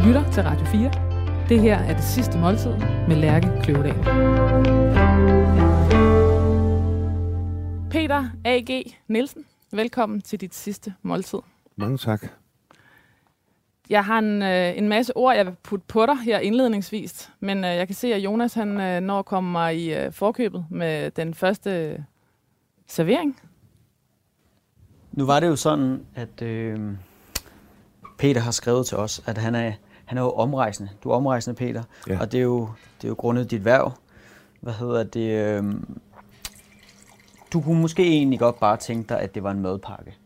Du lytter til Radio 4. Det her er det sidste måltid med Lærke Kløvedal. Peter A.G. Nielsen, velkommen til dit sidste måltid. Mange tak. Jeg har en, øh, en masse ord, jeg vil putte på dig her indledningsvis, men øh, jeg kan se, at Jonas han øh, når at komme mig i øh, forkøbet med den første øh, servering. Nu var det jo sådan, at øh, Peter har skrevet til os, at han er, han er jo omrejsende. Du er omrejsende, Peter. Ja. Og det er, jo, det er jo grundet dit værv. Hvad hedder det? Øh, du kunne måske egentlig godt bare tænke dig, at det var en madpakke.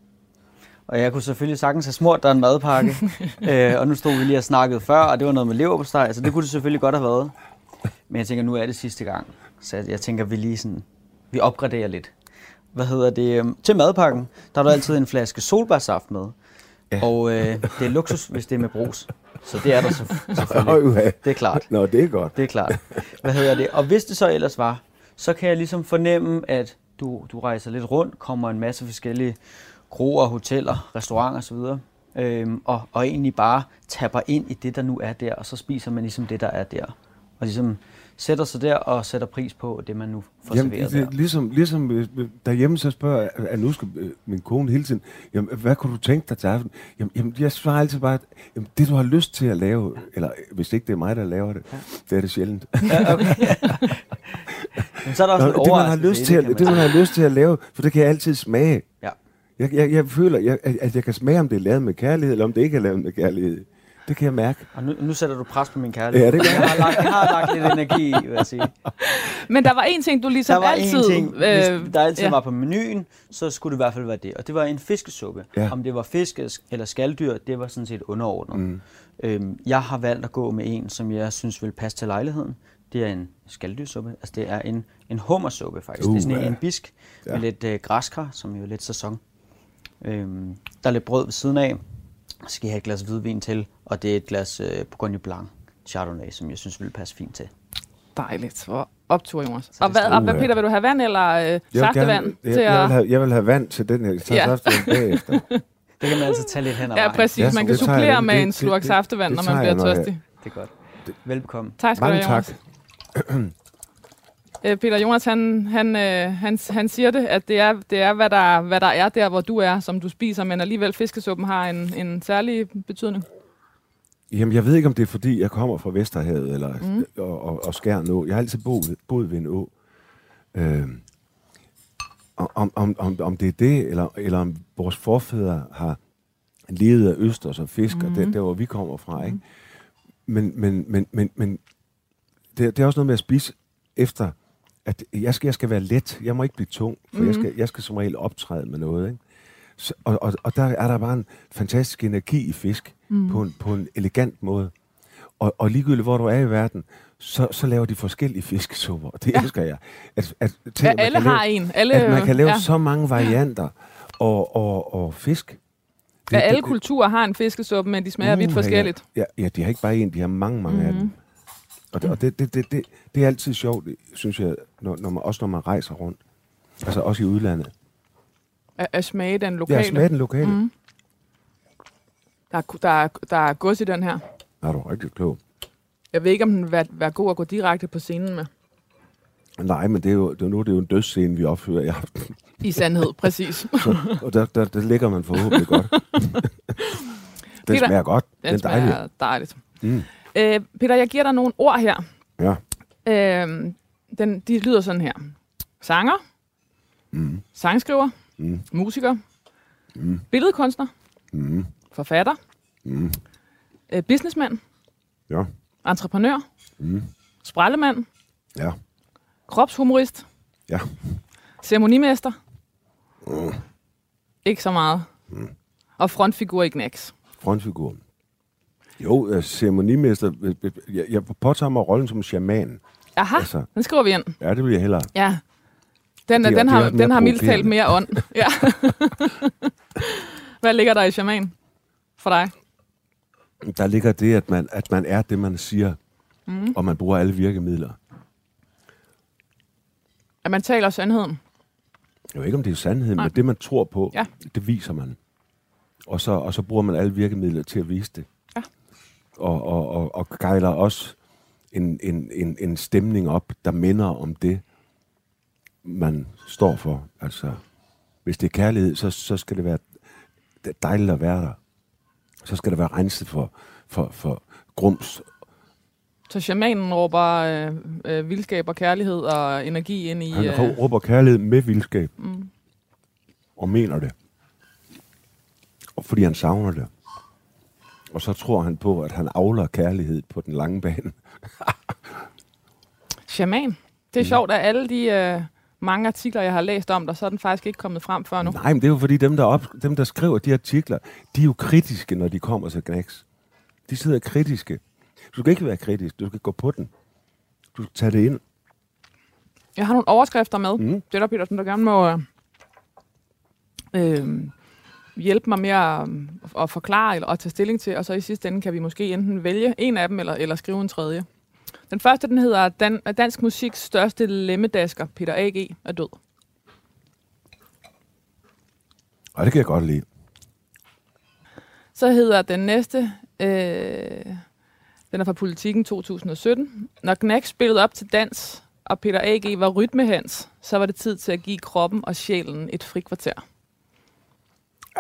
Og jeg kunne selvfølgelig sagtens have smurt dig en madpakke. øh, og nu stod vi lige og snakkede før, og det var noget med leverpostej, så det kunne det selvfølgelig godt have været. Men jeg tænker, nu er det sidste gang. Så jeg, jeg tænker, vi lige sådan, vi opgraderer lidt. Hvad hedder det? øhm, Til madpakken, der er der altid en flaske solbærsaft med. Ja. Og øh, det er luksus, hvis det er med brus. Så det er der så, selvfølgelig. Det er klart. Nå, det er godt. Det er klart. Hvad hedder det? Og hvis det så ellers var, så kan jeg ligesom fornemme, at du, du rejser lidt rundt, kommer en masse forskellige kroer, hoteller, restauranter osv., øhm, og, og egentlig bare tapper ind i det, der nu er der, og så spiser man ligesom det, der er der. Og ligesom sætter sig der og sætter pris på det, man nu får Jamen, serveret det, der. er ligesom, ligesom øh, derhjemme, så spørger jeg, nu skal øh, min kone hele tiden, jamen, hvad kunne du tænke dig til aften? Jamen, jamen jeg svarer altid bare, jamen, det du har lyst til at lave, eller øh, hvis ikke det er mig, der laver det, det er det sjældent. Ja, okay. Men så er der også Nå, det, man har lyst i til, at, det, man har lyst til at lave, for det kan jeg altid smage. Ja. Jeg, jeg, jeg føler, jeg, at jeg kan smage, om det er lavet med kærlighed, eller om det ikke er lavet med kærlighed. Det kan jeg mærke. Og nu, nu sætter du pres på min kærlighed. Ja, det jeg. Har lagt, jeg har lagt lidt energi i, vil jeg sige. Men der var en ting, du ligesom Der var altid... en ting, hvis øh, der altid ja. var på menuen, så skulle det i hvert fald være det. Og det var en fiskesuppe. Ja. Om det var fisk eller skalddyr, det var sådan set underordnet. Mm. Øhm, jeg har valgt at gå med en, som jeg synes vil passe til lejligheden. Det er en skaldyrsuppe. Altså det er en, en hummersuppe faktisk. Uh, det er sådan en, ja. en bisk Ja. med lidt øh, græskar, som jo er lidt sæson. Øhm, der er lidt brød ved siden af. Så skal jeg have et glas hvidvin til, og det er et glas øh, Bourgogne Blanc Chardonnay, som jeg synes vil passe fint til. Dejligt. Hvor optur, Jonas. Og hvad, og hvad, Peter, vil du have vand eller øh, Jeg saftevand? gerne, jeg, til jeg, at... vil have, jeg vil have vand til den her. Så Ja. ja. bagefter. Det kan man altid tage lidt hen ad Ja, præcis. Ja, Man kan tager jeg supplere med Det- en slurk saftevand, det når tager man jeg, bliver jeg- tørstig. Det er godt. Velbekomme. Tak skal du Mange have, tak. Øh, Peter Jonas, han, han, øh, han, han siger det, at det er, det er hvad, der, hvad der er der, hvor du er, som du spiser, men alligevel fiskesuppen har en, en særlig betydning. Jamen, jeg ved ikke, om det er, fordi jeg kommer fra Vesterhavet eller, mm. og, og, og Skjern Å. Jeg har altid boet, boet ved en å. Øh, om, om, om, om det er det, eller, eller om vores forfædre har levet af østers og fisk, mm. og det, der hvor vi kommer fra. Ikke? Men, men, men, men, men det, det er også noget med at spise efter, at jeg skal, jeg skal være let. Jeg må ikke blive tung, for mm. jeg, skal, jeg skal som regel optræde med noget. Ikke? Så, og, og, og der er der bare en fantastisk energi i fisk, mm. på, en, på en elegant måde. Og, og ligegyldigt hvor du er i verden, så, så laver de forskellige fiskesupper, og det ja. elsker jeg. At, at, til, Ja, at alle har lave, en. Alle, At man kan lave ja. så mange varianter og, og, og fisk. Ja, alle kulturer har en fiskesuppe, men de smager vidt Uha, forskelligt. Ja, ja, de har ikke bare en, de har mange, mange mm. af dem. Og, det, og det, det, det, det, det er altid sjovt, synes jeg, når, når man, også når man rejser rundt. Altså også i udlandet. At, at smage den Ja, lokale. smage den lokale. Mm. Der, er, der, er, der er gods i den her. Er du rigtig klog. Jeg ved ikke, om den vil være, være god at gå direkte på scenen med. Nej, men det er jo, det er nu det er jo en dødsscene, vi opfører i aften. I sandhed, præcis. Så, og der, der, der ligger man forhåbentlig godt. den Peter, smager godt. Den, Den er smager dejligt. Mm. Øh, Peter, jeg giver dig nogle ord her. Ja. Øh, den, de lyder sådan her. Sanger, Mm. sangskriver, Mm. musiker, Mm. billedkunstner, Mm. forfatter, Mm. øh, businessmand, Ja. entreprenør, Mm. sprallemand, Ja. kropshumorist, Ja. ceremonimester, Mm. ikke så meget, og frontfigur i Knacks. Frontfigur. Jo, øh, ceremonimester. øh, øh, Jeg, jeg påtager mig rollen som shaman. Aha, Altså. den skriver vi ind. Ja, det vil jeg hellere. Ja. Den, Det den, har, den har mildt talt mere ånd. Ja. Hvad ligger der i shaman for dig? Der ligger det, at man, at man er det, man siger, mm. og man bruger alle virkemidler. At man taler sandheden. Jeg ved ikke, om det er sandheden, Nej. men det, man tror på, Ja. det viser man. Og så, og så bruger man alle virkemidler til at vise det. Og, og, og, og gejler også en, en, en, en stemning op, der minder om det, man står for. Altså, hvis det er kærlighed, så, så skal det være dejligt at være der. Så skal det være renset for, for, for grums. Så shamanen råber øh, øh, vildskab og kærlighed og energi ind i... Han Øh, råber kærlighed med vildskab. Mm. Og mener det. Og fordi han savner det. Og så tror han på, at han avler kærlighed på den lange bane. shaman. Det er sjovt, at alle de øh, mange artikler, jeg har læst om dig, så er den faktisk ikke kommet frem før nu. Nej, men det er jo fordi, dem der, op, dem, der skriver de artikler, de er jo kritiske, når de kommer til Knacks. De sidder kritiske. Du skal ikke være kritisk, du skal gå på den. Du skal tage det ind. Jeg har nogle overskrifter med. Mm. Det er der, Petersen, der gerne må øh, øh, hjælpe mig med at, at forklare eller at tage stilling til, og så i sidste ende kan vi måske enten vælge en af dem, eller, eller skrive en tredje. Den første, den hedder Dan- Dansk Musiks største lemmedasker, Peter A.G. er død. Og det kan jeg godt lide. Så hedder den næste, øh, den er fra Politiken 2017. Når Knack spillede op til dans, og Peter A.G. var rytmehans, så var det tid til at give kroppen og sjælen et frikvarter.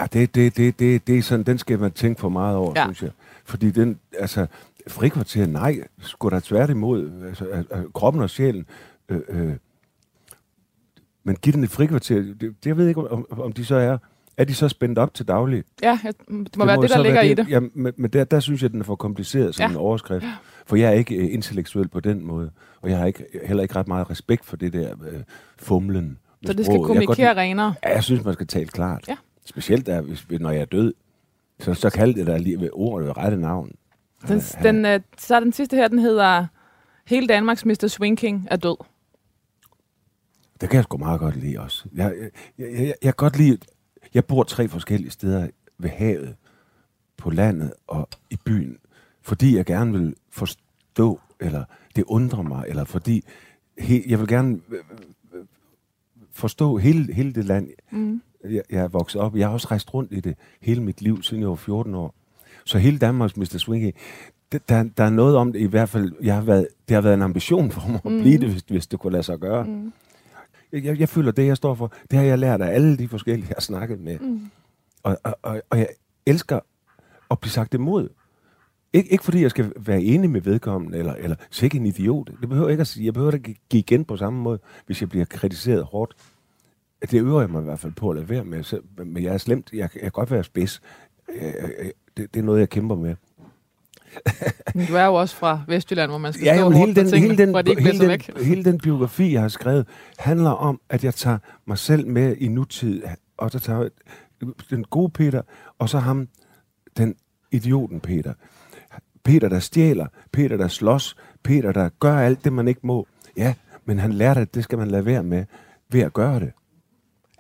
Ja, det, det, det, det, det er sådan, den skal man tænke for meget over, Ja. synes jeg. Fordi den, altså, frikvarter, nej, sgu da tværtimod. Altså, at kroppen og sjælen, øh, øh, men giv den et frikvarter, det, det, jeg ved ikke, om, om de så er, er de så spændt op til daglig? Ja, det må det være jo det, der ligger være i det. Ja, men, men der, der synes jeg, den er for kompliceret som Ja. en overskrift. For jeg er ikke øh, intellektuel på den måde. Og jeg har ikke, heller ikke ret meget respekt for det der øh, fumlen. Så det skal kommunikere renere. Ja, jeg synes, man skal tale klart. Ja. Specielt der, hvis, når jeg er død. Så, så kald det der lige ved ordet ved rette navn. Den, den, øh, så den sidste her, den hedder Hele Danmarks Mr. Swing King er død. Det kan jeg sgu meget godt lide også. Jeg, jeg, jeg, jeg, jeg godt lide... Jeg bor tre forskellige steder ved havet, på landet og i byen, fordi jeg gerne vil forstå, eller det undrer mig, eller fordi he, jeg vil gerne øh, øh, forstå hele, hele det land, Mm. Jeg, jeg er vokset op. Jeg har også rejst rundt i det hele mit liv, siden jeg var 14 år. Så hele Danmarks Mr. Swing, det, der, der er noget om det i hvert fald. Jeg har været, det har været en ambition for mig at Mhm. blive det, hvis, hvis det kunne lade sig gøre. Mm. Jeg, jeg, jeg føler, det jeg står for, det har jeg lært af alle de forskellige, jeg har snakket med. Mm. Og, og, og, og jeg elsker at blive sagt imod. Ik- ikke fordi jeg skal være enig med vedkommende, eller, eller sikke en idiot. Det behøver jeg ikke at sige. Jeg behøver ikke at give igen på samme måde, hvis jeg bliver kritiseret hårdt. Det øver jeg mig i hvert fald på at lade være med. Så, men jeg er slemt. Jeg, jeg kan godt være spids. Jeg- jeg- jeg- Det, det er noget, jeg kæmper med. Men du er jo også fra Vestjylland, hvor man skal Ja, stå hårdt hele den, tingene, hele, den, for at de ikke bliver hele, den, væk. hele den biografi, jeg har skrevet, handler om, at jeg tager mig selv med i nutid, og så tager den gode Peter, og så ham, den idioten Peter. Peter, der stjæler, Peter, der slås, Peter, der gør alt det, man ikke må. Ja, men han lærte, at det skal man lade være med, ved at gøre det.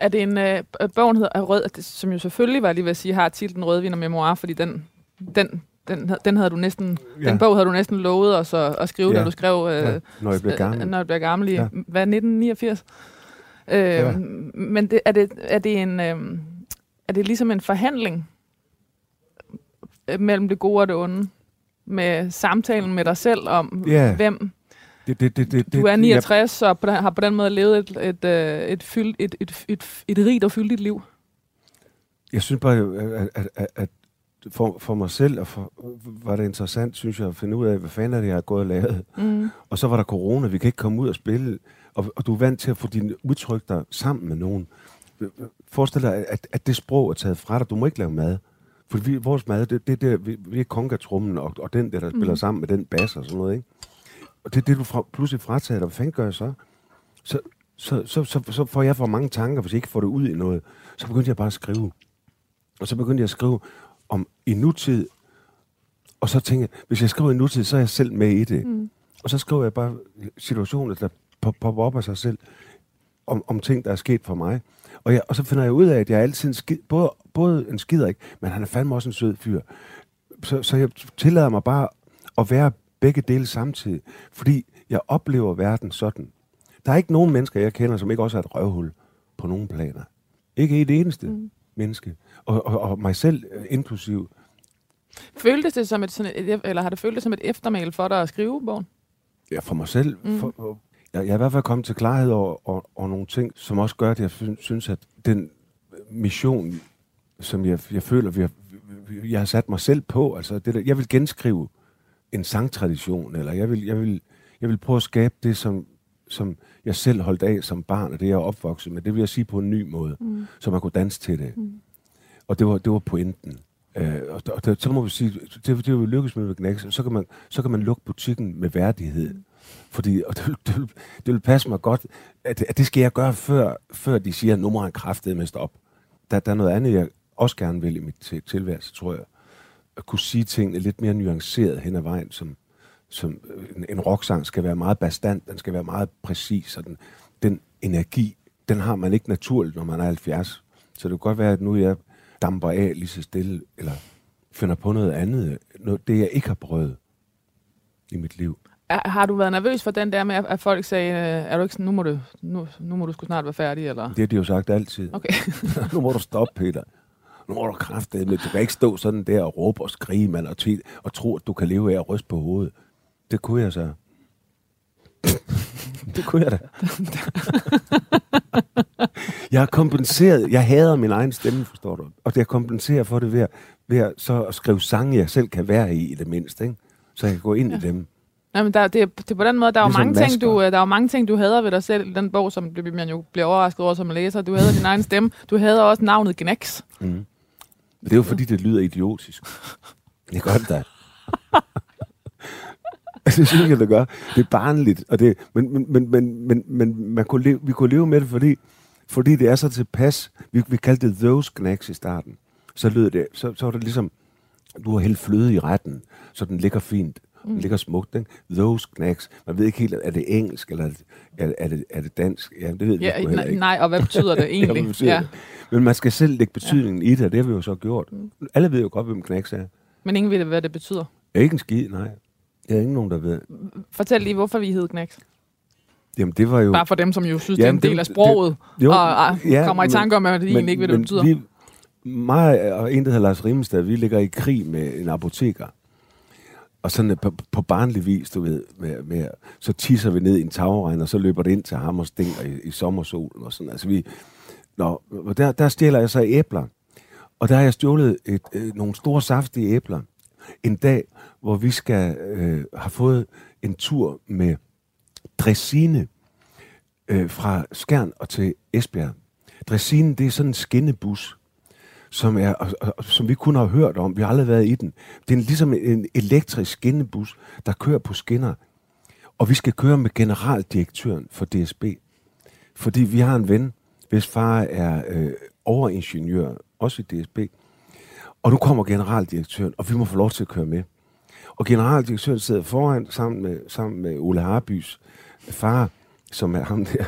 Er det en øh, bogen hedder Rød, som jo selvfølgelig, var lige ved at sige, har titlen Rødvin og Memoir, fordi den, den, den, den havde du næsten, ja. den bog havde du næsten lovet os at, at skrive, ja. Da du skrev øh, ja, når jeg bliver gammel. Øh, når jeg bliver gammel i, ja. Hvad, 1989? Øh, ja. Ja. Men det, er, det, er, det en, øh, er det ligesom en forhandling øh, mellem det gode og det onde? Med samtalen med dig selv om, Ja. hvem Det, det, det, det, du er det- 69 og på den, har på den måde levet et, et, et, et, fyldt, et, et, et, et rigt og fyldigt liv. Jeg synes bare, at, at, at, at for, for mig selv og for, var det interessant, synes jeg, at finde ud af, hvad fanden er det, jeg har gået og lavet. Mm. Og så var der corona, vi kan ikke komme ud og spille, og, og du er vant til at få dine udtryk der sammen med nogen. Forestil dig, at, at det sprog er taget fra dig. Du må ikke lave mad. For vi, vores mad, det, det, det vi, vi er kongatrummen, og, og den der, der spiller Mhm. sammen med den bass og sådan noget, ikke? Og det er det, du fra, pludselig fratager dig. Hvad fanden gør jeg så? Så, så, så, så, så får jeg for mange tanker, hvis jeg ikke får det ud i noget. Så begyndte jeg bare at skrive. Og så begyndte jeg at skrive om i nutid. Og så tænkte jeg, hvis jeg skriver i nutid, så er jeg selv med i det. Mm. Og så skriver jeg bare situationer, der pop- popper op af sig selv, om, om ting, der er sket for mig. Og, jeg, og så finder jeg ud af, at jeg er altid en skid, både, både en skider ikke, men han er fandme også en sød fyr. Så, så jeg tillader mig bare at være begge dele samtidig, fordi jeg oplever verden sådan. Der er ikke nogen mennesker, jeg kender, som ikke også er et røvhul på nogen planer. Ikke et eneste Mm. menneske. Og, og, og mig selv øh, inklusiv. Føltes det som et, sådan et, eller har det føltes som et eftermæl for dig at skrive bogen? Ja, for mig selv. Mm. For, jeg, jeg er i hvert fald kommet til klarhed over, over, over nogle ting, som også gør, at jeg synes, at den mission, som jeg, jeg føler, vi har, jeg har sat mig selv på, altså det der, jeg vil genskrive en sangtradition, eller jeg vil, jeg vil, jeg vil prøve at skabe det, som, som jeg selv holdt af som barn, og det jeg er opvokset med, det vil jeg sige på en ny måde, mm. så man kunne danse til det. Mm. Og det var, det var pointen. Øh, og, og det, så må vi sige, det, det vil lykkes med Knæks, så kan man, så kan man lukke butikken med værdighed. Mm. Fordi og det, det, det, det vil passe mig godt, at, at det skal jeg gøre, før, før de siger, at nu må han kraftede mest op. Der, der er noget andet, jeg også gerne vil i mit tilværelse, tror jeg. At kunne sige tingene lidt mere nuanceret hen ad vejen, som, som en, en rocksang skal være meget bestand, den skal være meget præcis, og den, den energi, den har man ikke naturligt, når man er 70. Så det kan godt være, at nu jeg damper af lige så stille, eller finder på noget andet, noget, det jeg ikke har prøvet i mit liv. Har du været nervøs for den der med, at folk sagde, øh, er du ikke sådan, nu må du, nu, nu må du sgu snart være færdig, eller? Det har de jo sagt altid. Okay. nu må du stoppe, Peter. Nu må du kræfte, men du kan ikke stå sådan der og råbe og skrige, mand, og, og tro, at du kan leve af at ryste på hovedet. Det kunne jeg så. det kunne jeg da. jeg har kompenseret. Jeg hader min egen stemme, forstår du. Og jeg kompenserer for det ved at, ved at, så at skrive sange, jeg selv kan være i, i det mindste. Ikke? Så jeg kan gå ind ja. i dem. Ja, men der, det, det er på den måde, der er, ligesom mange ting, du, der er mange ting, du hader ved dig selv den bog, som man jo bliver overrasket over som læser. Du hader din egen stemme. Du hader også navnet Gnax. Mm. Det er jo fordi, det lyder idiotisk. Det gør det da. det synes jeg, det gør. Det er barnligt. Og det, men, men, men, men, men, men man kunne leve, vi kunne leve med det, fordi, fordi det er så tilpas. Vi, vi kaldte det those knacks i starten. Så lød det, så, så var det ligesom, du har hældt fløde i retten, så den ligger fint. Mm. Ligger smukt, ikke? Those knacks. Man ved ikke helt, er det engelsk, eller er det, er det, er det dansk? Ja, det ved ja, vi ikke. Nej, og hvad betyder det egentlig? ja, betyder ja. det? Men man skal selv lægge betydningen ja. i det, og det har vi jo så gjort. Mm. Alle ved jo godt, hvem knacks er. Men ingen ved, hvad det betyder? Ikke en skid, nej. Der er ingen nogen, der ved. Fortæl lige, hvorfor vi hed Knacks. Jamen, det var jo... Bare for dem, som jo synes, Jamen, det er en del af sproget, det, jo, og, og ja, kommer i tanke om, at de egentlig ikke ved, hvad det betyder. Vi, mig og en, der hedder Lars Rimestad, vi ligger i krig med en apoteker. Og sådan øh, på, på barnlig vis, du ved, med, med, så tisser vi ned i en tagregn, og så løber det ind til ham og stinker i, i sommersolen og sådan. Altså vi, nå, der, der stjæler jeg så æbler. Og der har jeg stjålet et, øh, nogle store saftige æbler. En dag, hvor vi skal øh, have fået en tur med dressine øh, fra Skjern og til Esbjerg. Dressine, det er sådan en skinnebus, som, er, og, og, som vi kun har hørt om. Vi har aldrig været i den. Det er ligesom en elektrisk skinnebus, der kører på skinner. Og vi skal køre med generaldirektøren for DSB. Fordi vi har en ven, hvis far er øh, overingeniør, også i DSB. Og nu kommer generaldirektøren, og vi må få lov til at køre med. Og generaldirektøren sidder foran sammen med, sammen med Ole Harbys far, som er ham der.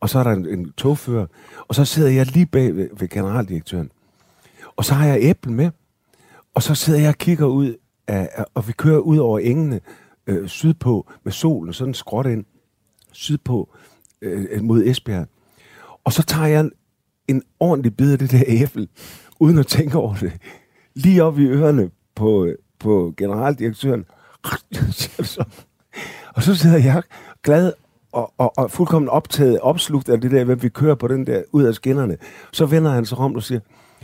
Og så er der en, en togfører. Og så sidder jeg lige bag ved, ved generaldirektøren. Og så har jeg æble med. Og så sidder jeg og kigger ud, af, og vi kører ud over engene øh, sydpå med solen, sådan skråt ind sydpå øh, mod Esbjerg. Og så tager jeg en, en ordentlig bid af det der æble, uden at tænke over det, lige op i ørerne på, på generaldirektøren. og så sidder jeg glad og, og, og fuldkommen optaget, opslugt af det der, hvem vi kører på den der ud af skinnerne. Så vender han sig om og siger,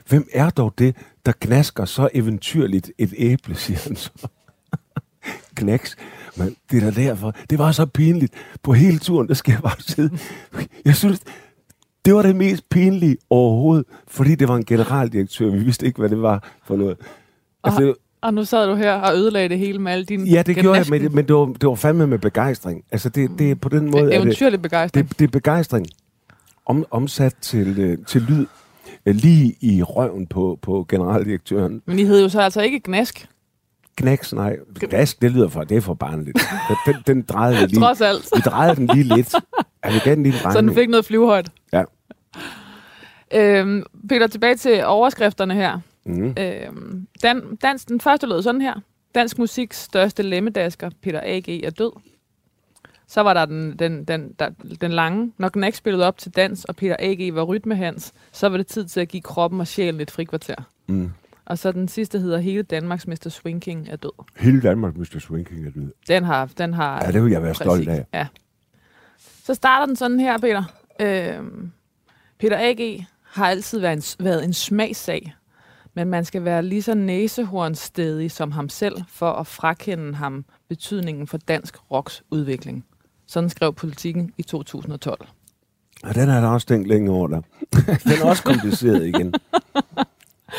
hvem er dog det, der knasker så eventyrligt et æble, siger han så. Knæks. Men det er da derfor. Det var så pinligt. På hele turen, der skal jeg bare sidde. Jeg synes, det var det mest pinlige overhovedet, fordi det var en generaldirektør. Vi vidste ikke, hvad det var for noget. Altså, og nu sad du her og ødelagde det hele med alle dine... Ja, det gjorde jeg, men, men det, var, det var fandme med begejstring. Altså, det, det er på den måde... Eventyrlig begejstring. Det, det er begejstring om, omsat til, øh, til lyd lige i røven på, på generaldirektøren. Men I hed jo så altså ikke Gnask? Knæks, nej. Gnask, det lyder for, det er for barnligt. Den, den, den drejede vi lige. Trods alt. Vi drejede den lige lidt. Ja, vi gav den lige en Så den fik noget flyvehøjt? Ja. Øhm, Peter, tilbage til overskrifterne her. Mm. Øhm, Dan, dans, den første lød sådan her. Dansk musiks største lemmedasker, Peter A.G. er død. Så var der den, den, den, der, den lange. Når Gnack spillede op til dans, og Peter A.G. var rytmehans, så var det tid til at give kroppen og sjælen et frikvarter. Mm. Og så den sidste hedder Hele Danmarks Mr. Swing King er død. Hele Danmark, Mr. Swinking er død. Den har... Den har Ja, det vil jeg være stolt af. Ja. Så starter den sådan her, Peter. Øhm, Peter A.G. har altid været en, været en smagssag, men man skal være lige så næsehornstedig som ham selv, for at frakende ham betydningen for dansk rocks udvikling. Sådan skrev politikken i 2012. Og den har jeg da også tænkt længe over der. den er også kompliceret igen. Det,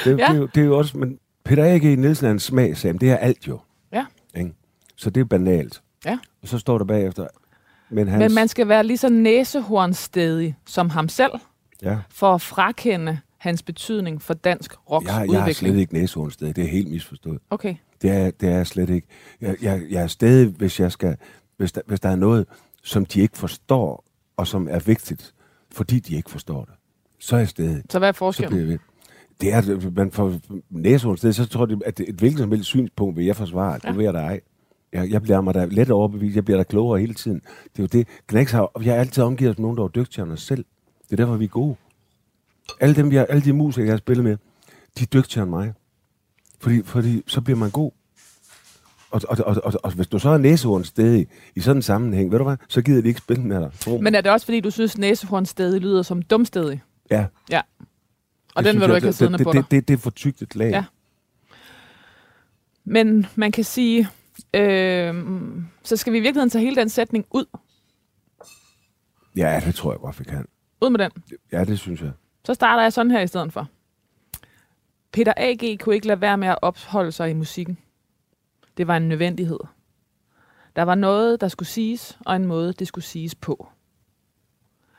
ja. Det, er jo, det er jo også, men Peter A.G. Nielsen er en smagsag, men det er alt jo. Ja. Ikke? Så det er banalt. Ja. Og så står der bagefter, men hans... Men man skal være lige så næsehornstedig som ham selv, ja. for at frakende hans betydning for dansk rocks jeg, jeg udvikling. har slet ikke næsehornsted. Det er helt misforstået. Okay. Det er, det er jeg slet ikke. Jeg, jeg, jeg er stadig, hvis, jeg skal, hvis, der, hvis der er noget, som de ikke forstår, og som er vigtigt, fordi de ikke forstår det, så er jeg stadig. Så hvad er forskellen? jeg. Det er, at man får næsehornsted, så tror jeg, at et hvilket som helst synspunkt vil jeg forsvare. Ja. Det vil jeg da ej. Jeg, jeg bliver mig da let overbevist. Jeg bliver da klogere hele tiden. Det er jo det. Knæks har, vi har altid omgivet os med nogen, der er dygtigere end os selv. Det er derfor, vi er gode. Alle, dem, vi har, alle de musikere, jeg har spillet med, de er dygtigere end mig. Fordi, fordi så bliver man god. Og, og, og, og, og hvis du så er næsehorn stedig i sådan en sammenhæng, ved du hvad, så gider de ikke spille med dig. Tro. Men er det også, fordi du synes, næsehornstedig lyder som dumstedig? ja, Ja. Og det den vil du ikke have siddende det, på det, dig. det, det, det er for tykt et lag. Ja. Men man kan sige, øh, så skal vi i virkeligheden tage hele den sætning ud. ja, det tror jeg godt, vi kan. Ud med den. Ja, det synes jeg. Så starter jeg sådan her i stedet for. Peter A.G. kunne ikke lade være med at opholde sig i musikken. Det var en nødvendighed. Der var noget, der skulle siges, og en måde, det skulle siges på.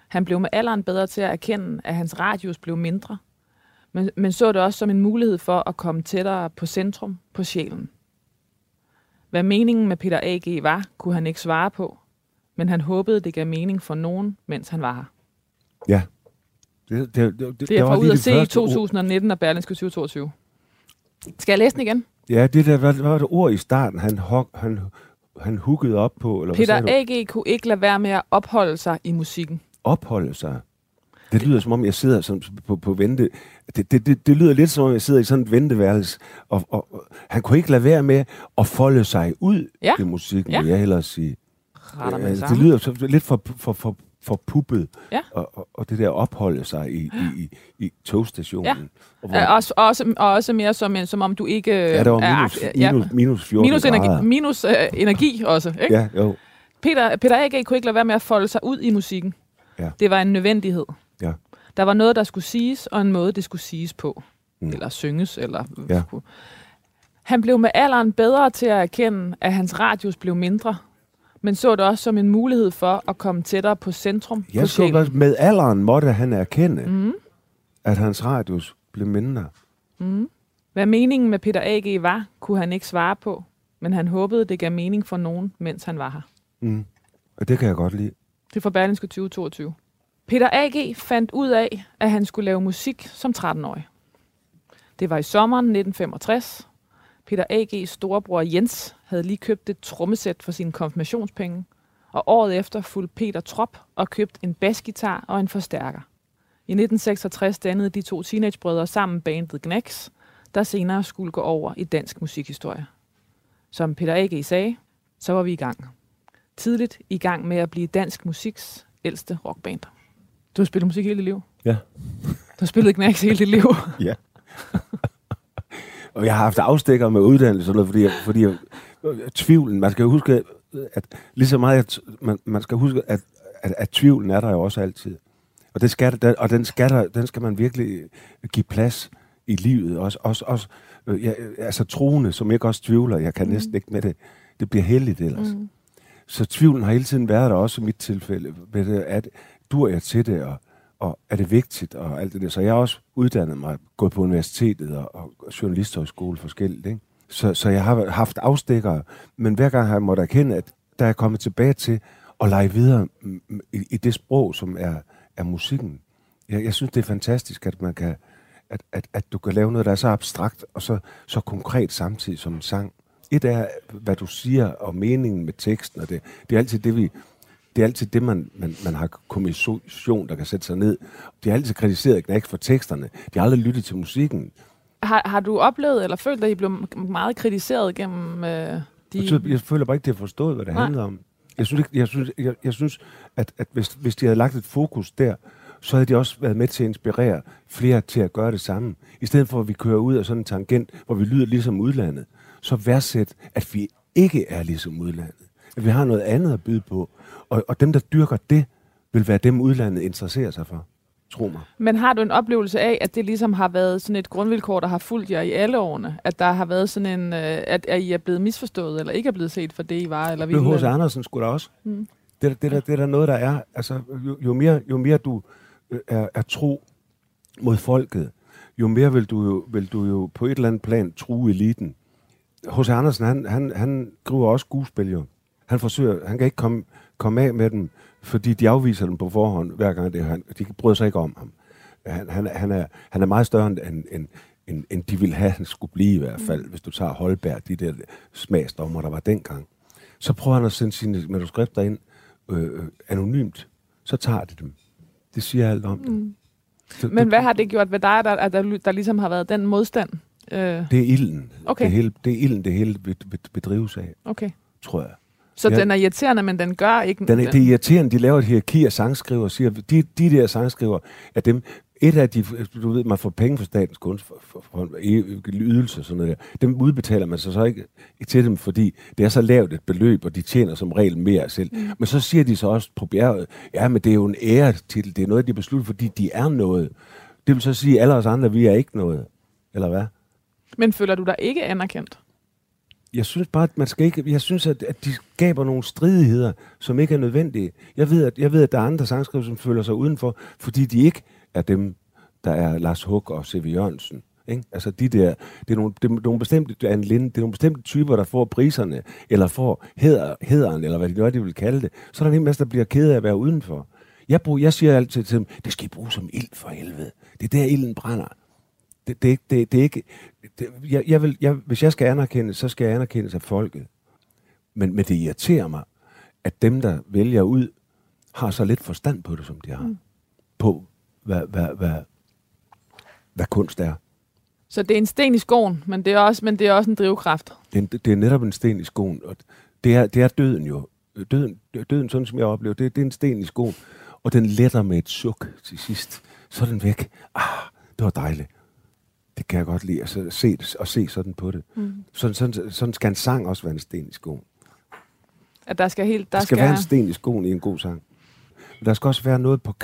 Han blev med alderen bedre til at erkende, at hans radius blev mindre, men, men så det også som en mulighed for at komme tættere på centrum, på sjælen. Hvad meningen med Peter A.G. var, kunne han ikke svare på, men han håbede, det gav mening for nogen, mens han var her. Ja. Det, det, det, Det er der var fra ud at det se i første ord. 2019 af Berlingske 2022. Skal jeg læse den igen? Ja, det der var, var det ord i starten, han, hok, han, han huggede op på, eller hvad Peter du? A.G. kunne ikke lade være med at opholde sig i musikken. Opholde sig. Det lyder som om, jeg sidder som, på, på vente. Det, det, det, det lyder lidt som om, jeg sidder i sådan et venteværelse. Og, og, og han kunne ikke lade være med at folde sig ud Ja. i musikken, Ja. vil jeg hellere sige. Retter Ja, det lyder så, lidt for, for, for, for puppet. Ja. Og, og, og det der opholde sig i, i, i, i togstationen. Ja. Og hvor, også, også, og også mere som, som om du ikke ja, der var er minus, akt- ja, minus, minus 14 minus, grader. energi, minus øh, energi også. Ikke? Ja, jo. Peter, Peter A.G. kunne ikke lade være med at folde sig ud i musikken. Ja. Det var en nødvendighed. Ja. Der var noget, der skulle siges, og en måde, det skulle siges på. Mm. Eller synges. Eller Ja. Han blev med alderen bedre til at erkende, at hans radius blev mindre, men så det også som en mulighed for at komme tættere på centrum på Jeg sjælen. så med alderen måtte han erkende, Mm. at hans radius blev mindre. Mm. Hvad meningen med Peter A.G. var, kunne han ikke svare på, men han håbede, det gav mening for nogen, mens han var her. Mm. Og det kan jeg godt lide. Det er fra Berlingske 2022. Peter A.G. fandt ud af, at han skulle lave musik som 13-årig. Det var i sommeren 1965. Peter A.G.'s storebror Jens havde lige købt et trommesæt for sine konfirmationspenge, og året efter fulgte Peter trop og købte en basgitar og en forstærker. I 1966 dannede de to teenagebrødre sammen bandet Gnax, der senere skulle gå over i dansk musikhistorie. Som Peter A.G. sagde, så var vi i gang. Tidligt i gang med at blive dansk musiks ældste rockband. Du har spillet musik hele dit liv? Ja. Du har spillet Gnax hele dit liv? Ja. og jeg har haft afstikker med uddannelse, fordi, jeg, fordi jeg, tvivlen, man skal huske, at lige så meget, at man, man skal huske, at, at, at tvivlen er der jo også altid. Og, det skal, der- og den, skal der, den skal man virkelig give plads i livet. Også, også, også øh, ja, altså troende, som ikke også tvivler, jeg kan mm. næsten ikke med det. Det bliver heldigt ellers. Mm. Så tvivlen har hele tiden været der, også i mit tilfælde. Ved det, at dur jeg til det, og, og er det vigtigt, og alt det der. Så jeg har også uddannet mig, gået på universitetet og, og journalisthøjskole forskelligt. Ikke? Så, så jeg har haft afstikker, men hver gang har jeg måttet erkende, at der er jeg kommet tilbage til at lege videre i, i det sprog, som er, er musikken. Jeg, jeg synes, det er fantastisk, at man kan, at, at, at du kan lave noget, der er så abstrakt og så, så konkret samtidig som en sang. Et er, hvad du siger, og meningen med teksten, og det, det er altid det, vi, det er altid det, man, man, man har kommission, der kan sætte sig ned. De har altid kritiseret Knæk for teksterne. De har aldrig lyttet til musikken. Har, har du oplevet eller følt, at I blev meget kritiseret gennem øh, de... Jeg, jeg føler bare ikke, de har forstået, hvad det Nej. handler om. Jeg synes, ikke, jeg synes, jeg, jeg synes at, at hvis, hvis de havde lagt et fokus der, så havde de også været med til at inspirere flere til at gøre det samme. I stedet for, at vi kører ud af sådan en tangent, hvor vi lyder ligesom udlandet, så værdsæt, at vi ikke er ligesom udlandet. At vi har noget andet at byde på. Og, og dem, der dyrker det, vil være dem, udlandet interesserer sig for. Tro mig. Men har du en oplevelse af, at det ligesom har været sådan et grundvilkår, der har fulgt jer i alle årene? At der har været sådan en, øh, at, at I er blevet misforstået, eller ikke er blevet set for det, I var? Eller Det er H.C. ville? Andersen skulle da også. Mm. Det, det, der- det er der noget, der er. Altså, jo, jo, mere, jo mere du øh, er, er tro mod folket, jo mere vil du, jo, vil du jo på et eller andet plan true eliten. H.C. Andersen, han, han, han skriver også skuespil jo. Han forsøger, han kan ikke komme, komme af med dem, fordi de afviser dem på forhånd, hver gang det han. De bryder sig ikke om ham. Han, han, er- han, er, han er meget større end, end, end, end, de ville have, han skulle blive i hvert fald, hvis du tager Holberg, de der smagsdommer, der var dengang. Så prøver han at sende sine manuskripter ind øh, anonymt. Så tager de dem. Det siger alt om. Mm. Så Men hvad har det gjort ved dig, der, der, der ligesom har været den modstand? Øh, Det er ilden. Okay. Det, hele, det er ilden, det hele be- be- bedrives af, okay. tror jeg. Så Ja. den er irriterende, men den gør ikke... Den er, det er irriterende, de laver et hierarki af sangskriver og siger, de, de der sangskriver er dem, et af de, du ved, man får penge fra statens kunst for, for, for ydelse og sådan noget der. Dem udbetaler man så, så ikke til dem, fordi det er så lavt et beløb, og de tjener som regel mere selv. Mm. Men så siger de så også på bjerget, ja, men det er jo en æretitel, det er noget, de beslutter, fordi de er noget. Det vil så sige, at alle os andre, vi er ikke noget. Eller hvad? Men føler du dig ikke anerkendt? Jeg synes bare, at man skal ikke... Jeg synes, at, at de skaber nogle stridigheder, som ikke er nødvendige. Jeg ved, at, jeg ved, at der er andre sangskriver, som føler sig udenfor, fordi de ikke er dem, der er Lars Hug og C.V. Jørgensen. Ikke? Altså de der, det er nogle, det er nogle bestemte, Anne Linde, det er nogle bestemte typer, der får priserne, eller får heder, hederen, eller hvad de, hvad de vil kalde det. Så er der en hel masse, der bliver ked af at være udenfor. Jeg, bruger, jeg siger altid til dem, det skal I bruge som ild for helvede. Det er der, ilden brænder. Det, det, er ikke- det, det er ikke... Det, jeg, jeg vil, jeg, hvis jeg skal anerkendes, så skal jeg anerkendes af folket. Men, men det irriterer mig, at dem, der vælger ud, har så lidt forstand på det, som de har. Mm. På, hvad, hvad, hvad, hvad kunst er. Så det er en sten i skoen, men det er også, men det er også en drivkraft. Det er, det er netop en sten i skoen. Og det, er, det er døden jo. Døden, døden, sådan som jeg oplever, det, det er en sten i skoen. Og den letter med et suk til sidst. Så er den væk. Ah, det var dejligt. Det kan jeg godt lide, at se, det- at se sådan på det. Mm. Sådan, sådan, sådan skal en sang også være en sten i skoen. At der skal helt... Der, Der skal, være en sten i skoen i en god sang. Men der skal også være noget på,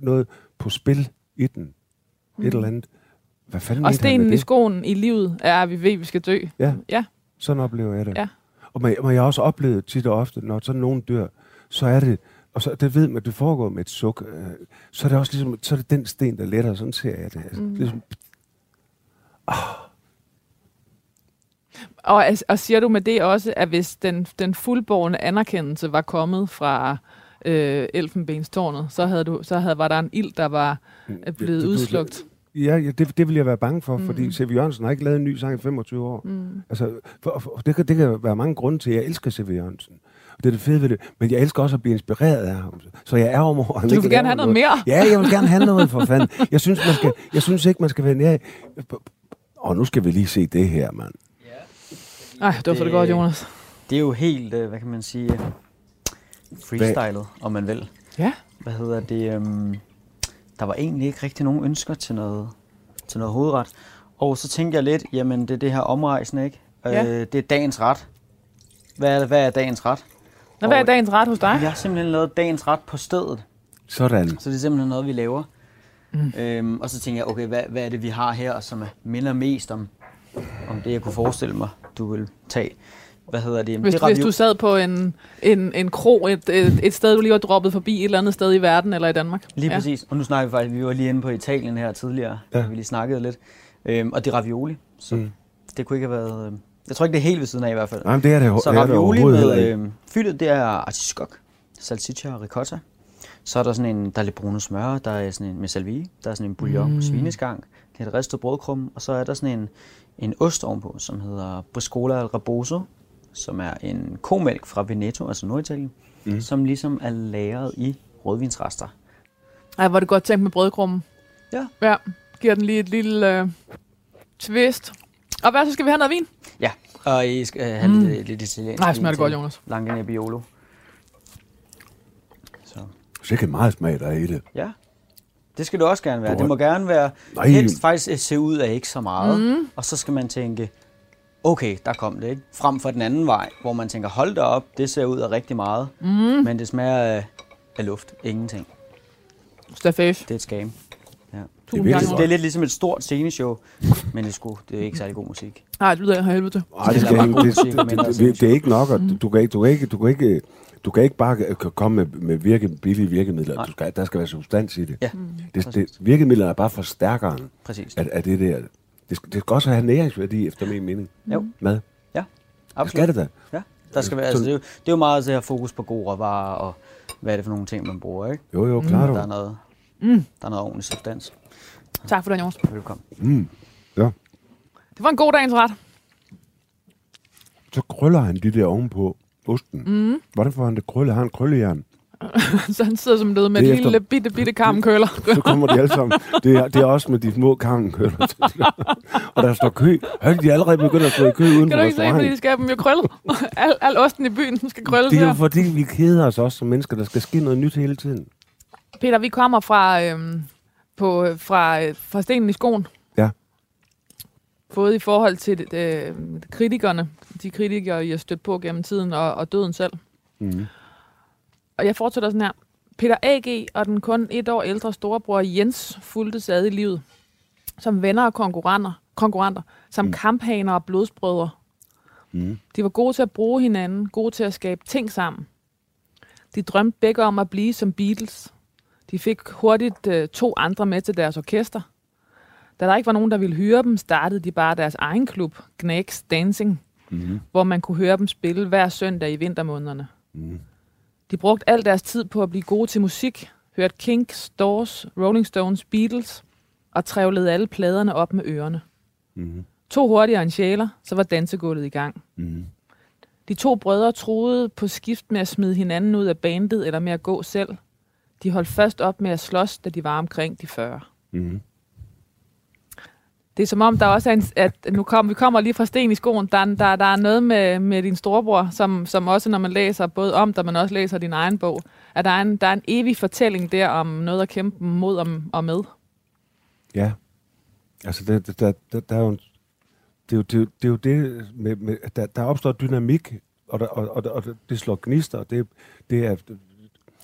noget på spil i den. Mm. Et eller andet. Hvad fanden Og stenen i skoen i livet er, at vi ved, at vi skal dø. Ja. Ja. Sådan oplever jeg det. Ja. Og man, man jeg har også oplevet tit og ofte, når sådan nogen dør, så er det, og så, det ved man, det foregår med et suk, øh, så er det også ligesom, så er det den sten, der letter, sådan ser jeg det. Altså, Mm. ligesom, Og, og siger du med det også, at hvis den, den fuldborgende anerkendelse var kommet fra øh, Elfenbenstårnet, så, havde du, så havde, var der en ild, der var øh, blevet det- det- udslugt. Ja, ja det, det vil jeg være bange for, mm. Mm. fordi C.V. Jørgensen har ikke lavet en ny sang i 25 år. Mm. Altså, for, for, det, kan, det kan være mange grunde til, at jeg elsker C.V. Jørgensen. Og det er det fede ved det. Men jeg elsker også at blive inspireret af ham. Så jeg er om over. Du vil gerne have noget mere. Ja, jeg vil gerne have noget for fanden. Jeg synes, man skal, jeg synes ikke, man skal være nær. Og nu skal vi lige se det her, mand. Ej, det var for det godt, Jonas. Det er jo helt, øh, hvad kan man sige, øh, freestylet, om man vil. Ja. Hvad hedder det? øhm, der var egentlig ikke rigtig nogen ønsker til noget, til noget hovedret. Og så tænkte jeg lidt, jamen det er det her omrejsende, ikke? Ja. Øh, det er dagens ret. Hvad er, hvad er dagens ret? Nå, hvad er dagens ret hos dig? Jeg har simpelthen lavet dagens ret på stedet. Sådan. Så det er simpelthen noget, vi laver. Mm. Øhm, og så tænker jeg, okay, hvad, hvad er det, vi har her, som er- minder mest om, om det, jeg kunne forestille mig, du vil tage. Hvad hedder det? Hvis, det er hvis du sad på en, en, en kro, et, et, et sted, du lige var droppet forbi, et eller andet sted i verden eller i Danmark. Lige ja. præcis. Og nu snakker vi faktisk, vi var lige inde på Italien her tidligere, Ja. vi lige snakkede lidt. Øhm, og det er ravioli, så Mm. det kunne ikke have været... Øh, jeg tror ikke, det er helt ved siden af i hvert fald. Nej, det er det, så det er det ravioli heller med øh, fyldet, det er artiskok, salsiccia og ricotta. Så er der sådan en, der er lidt brune smør, der er sådan en med salvie, der er sådan en bouillon mm. svineskank, det er et ristet brødkrum, og så er der sådan en, en ost ovenpå, som hedder Briscola al Reboso, som er en komælk fra Veneto, altså Norditalien, mm. som ligesom er lagret i rødvinsrester. Ej, hvor er det godt tænkt med brødkrummen. Ja. Ja, giver den lige et lille øh, Twist. Og hvad så skal vi have noget vin? Ja, og I skal have mm. lidt, lidt italiensk. Nej, smager det godt. Jonas. Lange Nebbiolo. Så. Sikkert meget smag, der er i det. Ja, det skal det også gerne være. Du Det må gerne være, Nej. helst faktisk se ud af ikke så meget. Mm. Og så skal man tænke, okay, der kom det, ikke? Frem for den anden vej, hvor man tænker, hold da op, det ser ud af rigtig meget. Mm. Men det smager af, af luft. Ingenting. Stafage. Det er et scam. Ja. Det er. Det er lidt ligesom et stort sceneshow, men det er, sgu, det er ikke særlig god musik. Nej, det lyder af helvede til. Ej, det, skal det, musik, det, mindre det, det, det, er ikke nok, og du, du, kan ikke, du, kan ikke, du, kan ikke, du kan ikke bare komme med, med virke, billige virkemidler. Nej. Du skal, der skal være substans i det. Ja, det, det virkemidler er bare forstærkeren præcis. af, af det der. Det skal, det skal også have næringsværdi, efter min mening. Jo, Mad. ja. Det Absolut. skal det da. Ja, der skal være, altså, det, er jo, det er jo meget det her fokus på gode råvarer, og hvad er det for nogle ting, man bruger, ikke? Jo, jo, klar du. Der er noget, mm. der er noget ordentlig substans. Tak for det, Jonas. Velkommen. Mm. Ja. Det var en god dagens ret. Så krøller han de der ovenpå osten. Mm. Hvordan får han det krølle? Har han krøllejern? Så han sidder som død med Det et lille bitte, bitte karmenkøller. Så kommer de alle sammen. Det er, det er også med de små karmenkøller. og der står kø. Hør, de er allerede begyndt at stå i kø uden Kan du ikke se, fordi de skal have dem jo krøllet? al, al osten i byen skal krølles Det er jo fordi, vi keder os også som mennesker. Der skal ske noget nyt hele tiden. Peter, vi kommer fra, øhm, på, fra, øh, fra stenen i skoen. Både i forhold til øh, kritikerne, de kritikere, I har stødt på gennem tiden, og, og døden selv. Mm. Og jeg fortsætter sådan her. Peter A.G. og den kun et år ældre storebror Jens fulgte sad i livet. Som venner og konkurrenter, konkurrenter som mm. kamphaner og blodsbrødre. Mm. De var gode til at bruge hinanden, gode til at skabe ting sammen. De drømte begge om at blive som Beatles. De fik hurtigt øh, to andre med til deres orkester. Da der ikke var nogen, der ville høre dem, startede de bare deres egen klub, Gnags Dancing, Mm. hvor man kunne høre dem spille hver søndag i vintermånederne. Mm. De brugte al deres tid på at blive gode til musik, hørte Kinks, Doors, Rolling Stones, Beatles og trævlede alle pladerne op med ørerne. Mm. To hurtigere end sjæler, så var dansegulvet i gang. Mm. De to brødre troede på skift med at smide hinanden ud af bandet eller med at gå selv. De holdt først op med at slås, da de var omkring de 40. Mm. Det er som om, der også er en, at nu kom, vi kommer lige fra sten i skoen, der, der, der er noget med, med din storebror, som, som også, når man læser både om dig, men også læser din egen bog, at der er en, der er en evig fortælling der om noget at kæmpe mod om, og med. Ja. Altså, det, det, der, der, der er jo en, det, er jo, det, det er jo det, med, med, der, der opstår dynamik, og, der, og, og, og det slår gnister. Det, det er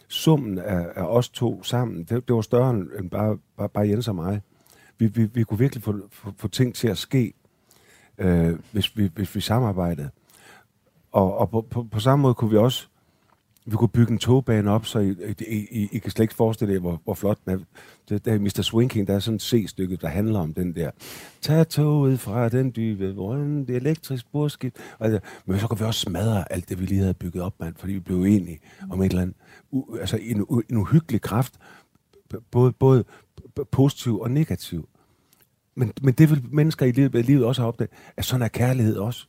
summen af, af os to sammen. Det, det var større end end bare, bare, bare Jens og mig. Vi, vi, vi kunne virkelig få, få, få ting til at ske, øh, hvis, vi, hvis vi samarbejdede. Og, og på, på, på samme måde kunne vi også vi kunne bygge en togbane op, så I, I, I, I kan slet ikke forestille jer, hvor, hvor flot den er. Det, der er Mr. Swinking, der er sådan et C-stykke, der handler om den der. Tag toget fra den dybe brønd, det er elektrisk borskift. Altså, men så kunne vi også smadre alt det, vi lige havde bygget op, mand, fordi vi blev enige om et eller andet. U, altså en, u- en uhyggelig kraft, både, både positiv og negativ. Men, men det vil mennesker i livet, livet også have opdaget, at sådan er kærlighed også.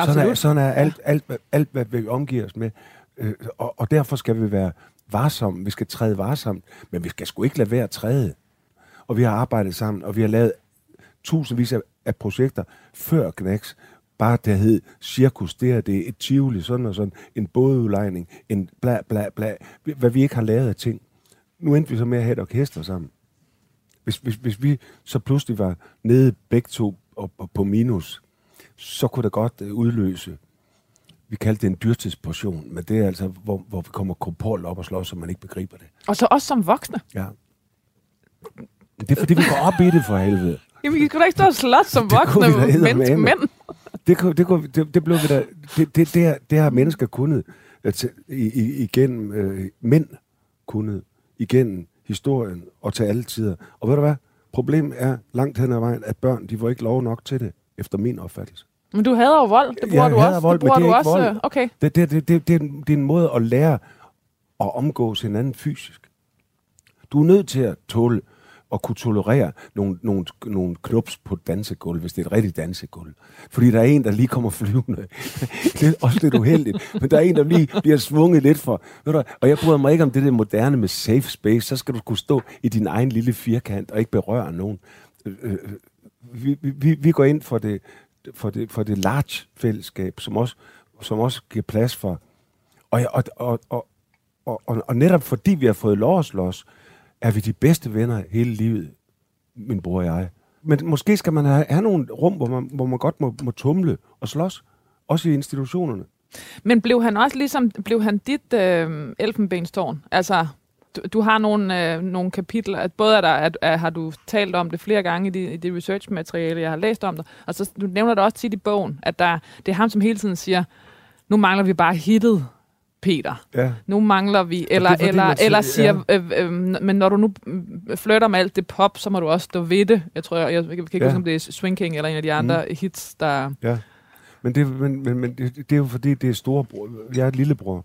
Sådan er, Absolut. sådan er alt, alt, alt, alt, hvad vi omgiver os med. Øh, og, og derfor skal vi være varsomme. Vi skal træde varsomt, men vi skal sgu ikke lade være at træde. Og vi har arbejdet sammen, og vi har lavet tusindvis af, af projekter før Knacks. Bare det hed cirkus, det her, det er et tivoli, sådan og sådan, en bådudlejning, en bla bla bla, hvad vi ikke har lavet af ting. Nu endte vi så med at have et orkester sammen. Hvis, hvis, hvis vi så pludselig var nede begge to og, og på minus, så kunne det godt øh, udløse. Vi kaldte det en dyrtidsportion, men det er altså, hvor, hvor vi kommer korporal op og slås, så man ikke begriber det. Og så også som voksne. Ja. Det er fordi, vi går op i det for helvede. Jamen, vi skulle da ikke stå og slås som kunne voksne eddermame. mænd. Det, kunne, det, kunne, det, det blev vi da, det, det, det, har, det har mennesker kunnet altså, i, i, igennem, øh, mænd kunnet igennem historien og til alle tider. Og ved du hvad? Problemet er langt hen ad vejen, at børn, de får ikke lov nok til det, efter min opfattelse. Men du hader jo vold. Det bruger Jeg du også. vold, det bruger det er du ikke også. vold. øh, Okay. Det, det, det, det, det, er en, det er en måde at lære at omgås hinanden fysisk. Du er nødt til at tåle at kunne tolerere nogle, nogle, nogle knups på et dansegulv, hvis det er et rigtigt dansegulv. Fordi der er en, der lige kommer flyvende. det er også lidt uheldigt. Men der er en, der lige bliver svunget lidt for. Ved du, og jeg bryder mig ikke om det der moderne med safe space. Så skal du kunne stå i din egen lille firkant og ikke berøre nogen. Øh, øh, vi, vi, vi går ind for det, for det, for det large fællesskab, som også, som også giver plads for. Og, og, og, og, og, og, og netop fordi vi har fået lov at slås, er vi de bedste venner hele livet, min bror og jeg. Men måske skal man have, have nogle rum, hvor man, hvor man godt må, må tumle og slås. Også i institutionerne. Men blev han også ligesom, blev han dit øh, elfenbenstårn? Altså, du, du har nogle, øh, nogle kapitler, at både er der, at, at, har du talt om det flere gange i det, i det research-materiale, jeg har læst om dig, og så du nævner det også tit i bogen, at der, det er ham, som hele tiden siger, nu mangler vi bare hittet, Peter. Ja. Nu mangler vi, eller, fordi, eller, man eller siger- siger, øh, øh, men når du nu mm, flytter med alt det pop, så må du også stå ved det. Jeg tror, jeg, jeg, jeg kan ikke Ja. huske, om det er Swing King eller en af de andre mm. hits, der... Ja, men det, men, men, men det, det er jo fordi, det er storebror. Jeg er et lillebror.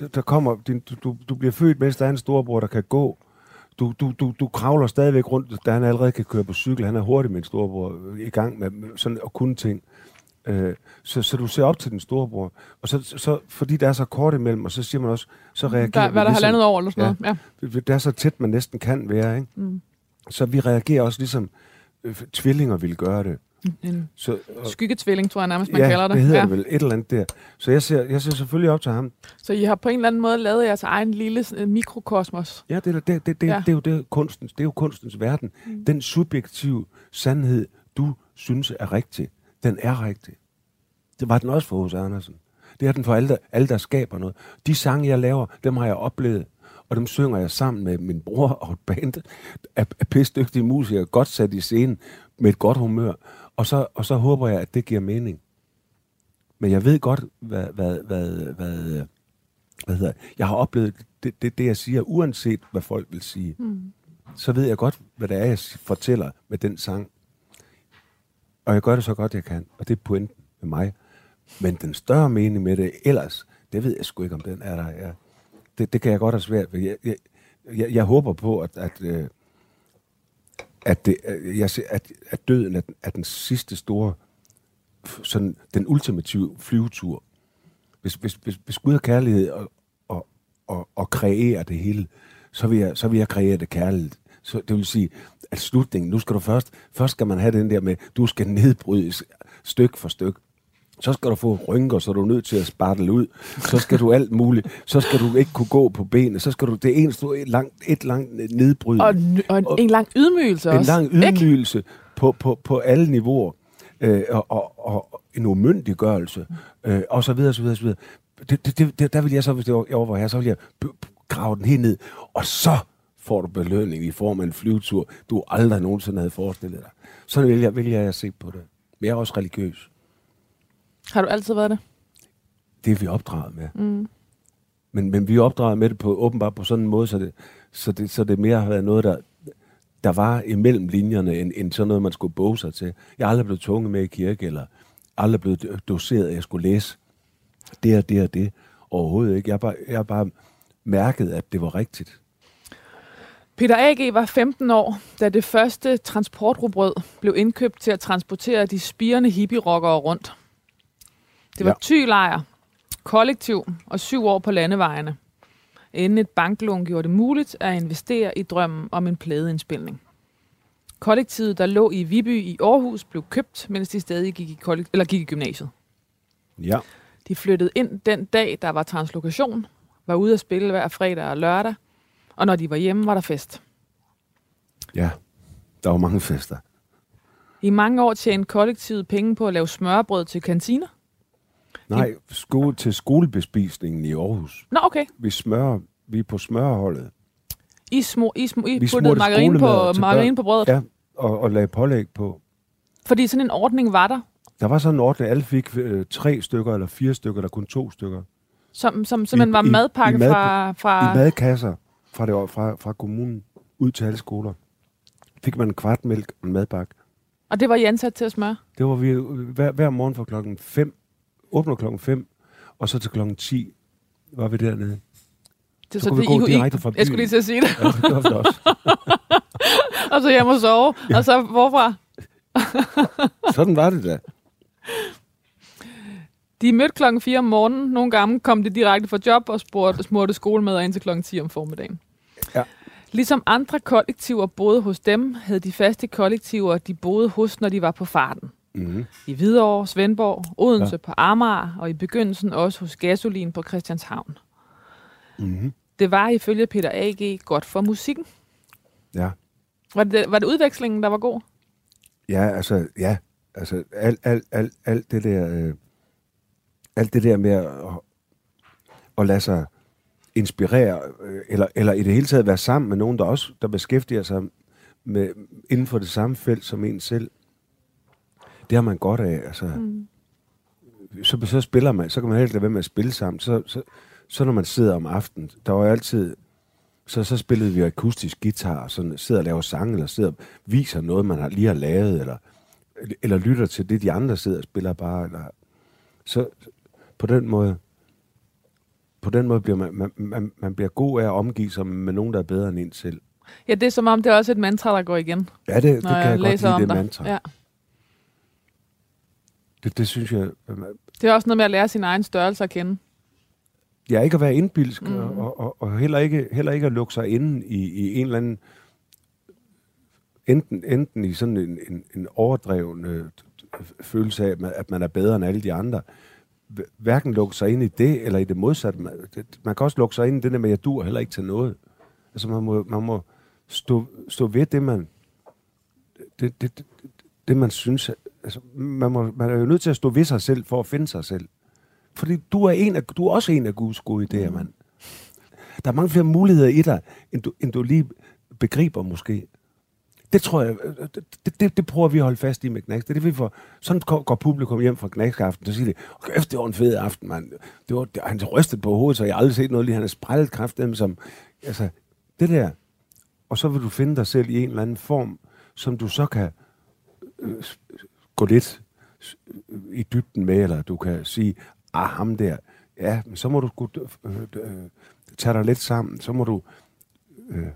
Der, der kommer, din, du, du, bliver født, mens der er en storebror, der kan gå. Du, du, du, du kravler stadigvæk rundt, da han allerede kan køre på cykel. Han er hurtig med en storebror i gang med med sådan at kunne ting. Øh, så, så du ser op til den storebror. Og så, så, fordi der er så kort imellem, og så siger man også, så reagerer der vi hvad er der ligesom- år eller sådan Ja. noget. det er så tæt, man næsten kan være, ikke? Mm. Så vi reagerer også ligesom øh, tvillinger ville gøre det. Ja. En Så, og, skyggetvilling, tror jeg nærmest, man ja, kalder det. det hedder ja. det vel. Et eller andet der. Så jeg ser, jeg ser selvfølgelig op til ham. Så I har på en eller anden måde lavet jeres egen lille øh, mikrokosmos. Ja, det, er- det, det, det, Ja. ja. det, er jo det, kunstens, det er jo kunstens verden. Mm. Den subjektive sandhed, du synes er rigtig, den er rigtig. Det var den også for hos Andersen. Det er den for alle der, alle, der skaber noget. De sange, jeg laver, dem har jeg oplevet, og dem synger jeg sammen med min bror og et band af, af pisdygtige musikere, godt sat i scenen med et godt humør. Og så, og så håber jeg, at det giver mening. Men jeg ved godt, hvad, hvad, hvad, hvad, hvad hedder, jeg har oplevet det, det, det, jeg siger, uanset hvad folk vil sige. Mm. Så ved jeg godt, hvad det er, jeg fortæller med den sang. Og jeg gør det så godt, jeg kan. Og det er pointen med mig. Men den større mening med det ellers, det ved jeg sgu ikke, om den er der. Ja. Det, det kan jeg godt have svært ved. Jeg, jeg, jeg, jeg håber på, at, at, øh, at, det, øh, jeg, ser- at, at døden er, den- er den sidste store, sådan den ultimative flyvetur. Hvis, hvis, hvis, hvis Gud har kærlighed og, og, og, og kreerer det hele, så vil jeg, så vil jeg kreere det kærligt. Så det vil sige, at slutningen, nu skal du først, først skal man have den der med, du skal nedbrydes styk for styk. Så skal du få rynker, så er du nødt til at spartle ud. Så skal du alt muligt. Så skal du ikke kunne gå på benene. Så skal du, det er en stor, et langt, et langt nedbryd. Og, en- og en, Og- en lang ydmygelse En også. lang ikke? ydmygelse på, på, på alle niveauer. Øh, og, og, og en umyndiggørelse. Øh, og så videre, så videre, så videre. Det, det, det, der vil jeg så, hvis det var, jeg var her, så vil jeg grave den helt ned. Og så får du belønning i form af en flyvetur, du aldrig nogensinde havde forestillet dig. Sådan vil jeg, vil jeg se på det. Men jeg er også religiøs. Har du altid været det? Det er vi opdraget med. Mm. Men, men vi er opdraget med det på, åbenbart på sådan en måde, så det, så det, så det mere har været noget, der, der var imellem linjerne, end, end sådan noget, man skulle boge sig til. Jeg er aldrig blevet tvunget med i kirke, eller aldrig blevet doseret, at jeg skulle læse det og det og det. Overhovedet ikke. Jeg har bare, jeg bare mærket, at det var rigtigt. Peter A.G. var 15 år, da det første transportrugbrød blev indkøbt til at transportere de spirende hippie-rockere rundt. Det var Ja. tylejr, kollektiv og syv år på landevejene, inden et banklån gjorde det muligt at investere i drømmen om en pladeindspilning. Kollektivet, der lå i Viby i Aarhus, blev købt, mens de stadig gik i, kollek- eller gik i gymnasiet. Ja. De flyttede ind den dag, der var translokation, var ude at spille hver fredag og lørdag, og når de var hjemme, var der fest. Ja. Der var mange fester. I mange år tjente kollektivet penge på at lave smørbrød til kantiner. Nej, skole, til skolebespisningen i Aarhus. Nå, okay. Vi smører, vi er på smørholdet. I, små, I, små, I Vi puttede margarine på, margarine på brødet. Ja, og, og lagde pålæg på. Fordi sådan en ordning var der, Der var sådan en ordning, alle fik øh, tre stykker eller fire stykker, eller kun to stykker. som, som simpelthen var i- madpakke i mad- fra... fra I madkasser fra, det, fra, fra kommunen ud til alle skoler. Fik man en kvart mælk og en madbakke. og det var I ansat til at smøre. Det var vi hver, hver morgen fra klokken 5. Åbner klokken 5, og så til klokken 10 var vi dernede. Det, Så kunne vi gå direkte fra Jeg skulle lige til at sige det. Ja, det gjorde vi også. og så hjem og sove. Og så hvorfra? Sådan var det da. De mødte klokken 4 om morgenen. Nogle gange kom de direkte fra job og spurgte, smurte skolemad ind til klokken 10 om formiddagen. Ligesom andre kollektiver boede hos dem, havde de faste kollektiver, de boede hos, når de var på farten. Mm-hmm. I Hvidovre, Svendborg, Odense ja. på Amager, og i begyndelsen også hos Gasolin på Christianshavn. Mm-hmm. Det var ifølge Peter A.G. godt for musikken. Ja. Var det, var det udvekslingen, der var god? Ja, altså, ja. Altså, alt, alt, alt, alt det der... Øh, alt det der med at, at lade sig inspirere, øh, eller, eller i det hele taget være sammen med nogen, der også der beskæftiger sig med, inden for det samme felt som en selv. Det har man godt af. Altså, mm. så, så spiller man, så kan man helt lade være med at spille sammen. Så, så, så når man sidder om aftenen, der var jo altid, så, så spillede vi akustisk guitar, og sådan, sidder og laver sange, eller sidder og viser noget, man har, lige har lavet, eller, eller lytter til det, de andre sidder og spiller bare. Eller, så på den måde, på den måde bliver man, man, man, man bliver god af at omgive sig med nogen, der er bedre end en selv. Ja, det er som om, det er også et mantra, der går igen. Ja, det, det kan jeg, jeg godt lide, det dig. mantra. Ja. Det, det synes jeg... Det er også noget med at lære sin egen størrelse at kende. Ja, ikke at være indbilsk, mm. og, og, og heller, ikke, heller ikke at lukke sig inde i, i en eller anden... Enten, enten i sådan en, en, en overdreven øh, følelse af, at man er bedre end alle de andre. Hverken lukke sig ind i det, eller i det modsatte. Man, det, man kan også lukke sig ind i det der med, at jeg dur heller ikke til noget. Altså, man må, man må stå, stå ved det, man... Det, det, det, det man synes... Altså, man, må, man er jo nødt til at stå ved sig selv, for at finde sig selv. Fordi du er, en af, du er også en af Guds gode idéer, mand. Der er mange flere muligheder i dig, end du, end du lige begriber måske. Det tror jeg, øh, øh, det, det, det prøver vi at holde fast i med Knacks. Det er det, vi får. Sådan går publikum hjem fra Knacks aften, så siger de, okay, det var en fed aften, mand. Det var, det, han rystede på hovedet, så jeg har aldrig set noget lige. Han har sprællet kraft dem som, altså, det der. Og så vil du finde dig selv i en eller anden form, som du så kan øh, gå lidt øh, i dybden med, eller du kan sige, ah, ham der, ja, men så må du øh, øh, tage dig lidt sammen, så må du, øh,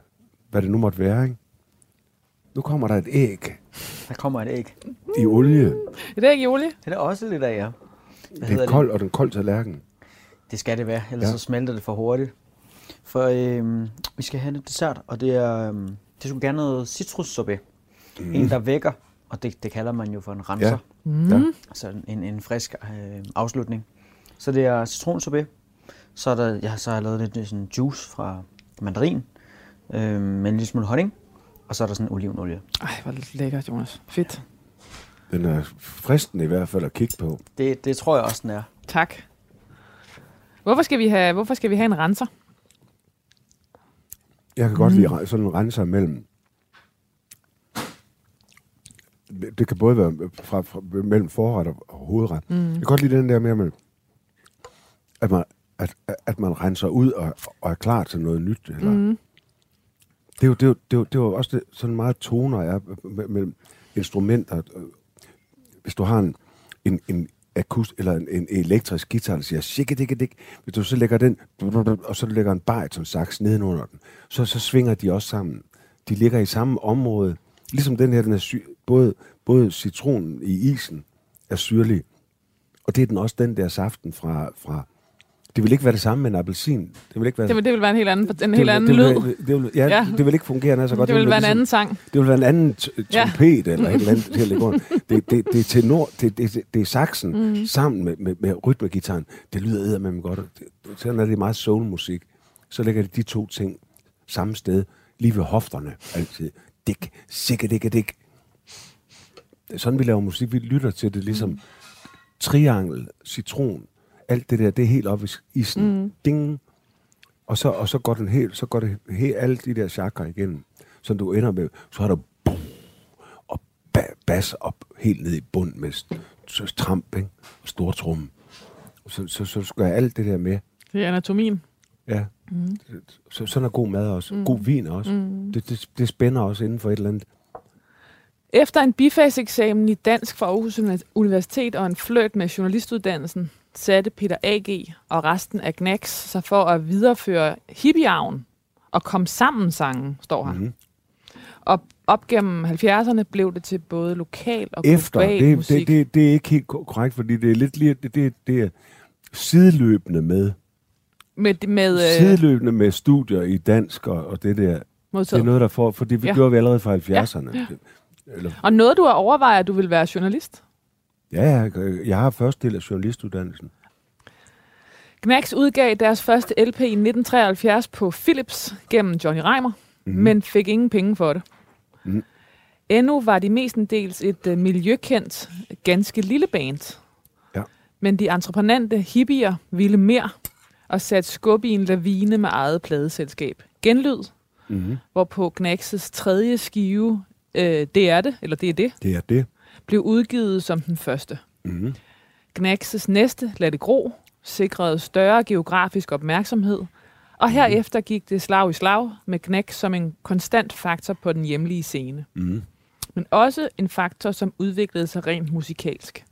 hvad det nu måtte være, ikke? Nu kommer der et æg. Der kommer et æg. I olie. Et æg i olie? Det er også lidt af, ja. Hvad det er koldt, og den kold tallerken. Det skal det være, ellers ja. så smelter det for hurtigt. For øh, vi skal have en dessert, og det er, øh, det skulle gerne noget citrussuppe. Mm. En, der vækker, og det, det kalder man jo for en renser. Ja. Mm. Ja. Altså en, en frisk øh, afslutning. Så det er citronsorbet. Så er der, jeg, så har jeg lavet lidt sådan juice fra mandarin, øh, med en lille smule honning. Og så er der sådan olivenolie. Ej, hvor lækkert, Jonas. Fedt. Den er fristende i hvert fald at kigge på. Det, det tror jeg også, den er. Tak. Hvorfor skal vi have, hvorfor skal vi have en renser? Jeg kan godt mm. lide sådan en renser mellem... Det kan både være fra, fra, mellem forret og hovedret. Mm. Jeg kan godt lide den der med, at man, at, at man renser ud og, og er klar til noget nyt. Eller, Mm. Det er jo, det er jo, det er jo, det er jo også det, sådan meget toner er øh, mellem instrumenter. Øh, hvis du har en, en, en akust, eller en, en elektrisk guitar, der siger shikke dikke dik, hvis du så lægger den, og så lægger en bariton sax nedenunder den, så, så svinger de også sammen. De ligger i samme område. Ligesom den her, den er sy- både, både citronen i isen er syrlig, og det er den også den der saften fra, fra det vil ikke være det samme med en appelsin. Det vil ikke være Det vil, det vil være en helt anden, en det helt anden det lyd. vil, det vil, ja, det vil ikke fungere nær så godt. Det vil være en anden sang. det vil være en anden t- Ja. trompet eller et eller andet til under. Det, det, det er tenor, det, det, det, det er saxen mm. sammen med, med, med rytmegitaren. Det lyder eddermame godt. Det, det, er det meget soulmusik. Så lægger de de to ting samme sted, lige ved hofterne altid. Dik, sikke, dikke, dik. Det er sådan, vi laver musik. Vi lytter til det ligesom triangel, citron, alt det der, det er helt op i isen. Mm. Ding. Og så, og så går den helt, så går det helt, alle de der chakra igennem, så du ender med, så har du boom, og ba- bas op helt ned i bunden med så tramp, ikke? Og stortrum. Så, så, så skal jeg alt det der med. Det er anatomien. Ja. Mm. Så, sådan er god mad også. Mm. God vin også. Mm. Det, det, det spænder også inden for et eller andet. Efter en bifagseksamen i dansk fra Aarhus Uni- Universitet og en fløjt med journalistuddannelsen, satte Peter A.G. og resten af Gnax sig for at videreføre hippiearven og kom sammen sangen, står. Mhm. Mm-hmm. Og op gennem 70'erne blev det til både lokal og Efter, global det, musik. det, det, det er ikke helt ko- korrekt, fordi det er lidt lige, det, det, det er sideløbende med, med, med, øh, sideløbende med studier i dansk og, og det der. modtaget. Det er noget, der får, fordi vi Ja. ja. gjorde vi allerede fra 70'erne. Ja. Eller, Og noget, du har overvejet, at du vil være journalist? Ja, jeg, jeg har første del af journalistuddannelsen. Knacks udgav deres første LP i 1973 på Philips gennem Johnny Reimer, mm-hmm. men fik ingen penge for det. Mhm. Endnu var de mestendels et uh, miljøkendt, ganske lille band. Ja. Men de entreprenante hippier ville mere og satte skub i en lavine med eget pladeselskab. Genlyd, Mm-hmm. hvorpå Knacks' tredje skive, øh, det er det, eller det er det, Det er det. Blev udgivet som den første. Mm-hmm. Knacks' næste, Lad det gro, sikrede større geografisk opmærksomhed, og herefter gik det slag i slag med Knack som en konstant faktor på den hjemlige scene. Mm-hmm. Men også en faktor, som udviklede sig rent musikalsk.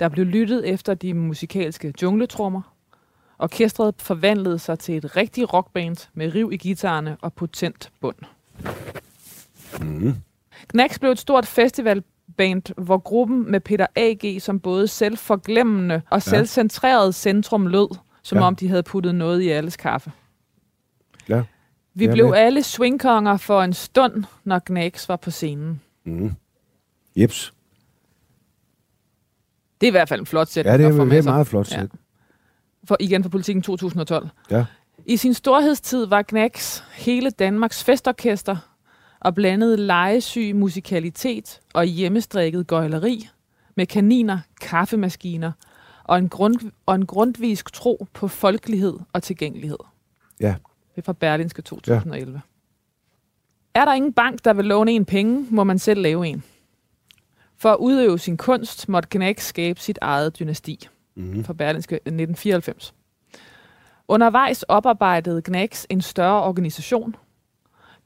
Der blev lyttet efter de musikalske jungletrummer. Orkestret forvandlede sig til et rigtigt rockband med riv i guitarerne og potent bund. Mm-hmm. Knacks blev et stort festivalband, hvor gruppen med Peter A.G. som både selvforglemmende og selvcentreret centrum lød, som Ja. om de havde puttet noget i alles kaffe. Ja. Vi er blev alle swingkonger for en stund, når Knacks var på scenen. Mm-hmm. Jeps. Det er i hvert fald en flot sætning. Ja, det er, det er meget flot Ja. sæt. For, igen for politikken 2012. Ja. I sin storhedstid var Knacks hele Danmarks festorkester og blandede legesyg musikalitet og hjemmestrikket gøjleri med kaniner, kaffemaskiner og en, grund, og en grundvisk tro på folkelighed og tilgængelighed. Ja. Det er fra Berlinske 2011. Ja. Er der ingen bank, der vil låne en penge, må man selv lave en. For at udøve sin kunst, måtte Knacks skabe sit eget dynasti Mm-hmm. fra Berlinske 1994. Undervejs oparbejdede Knacks en større organisation.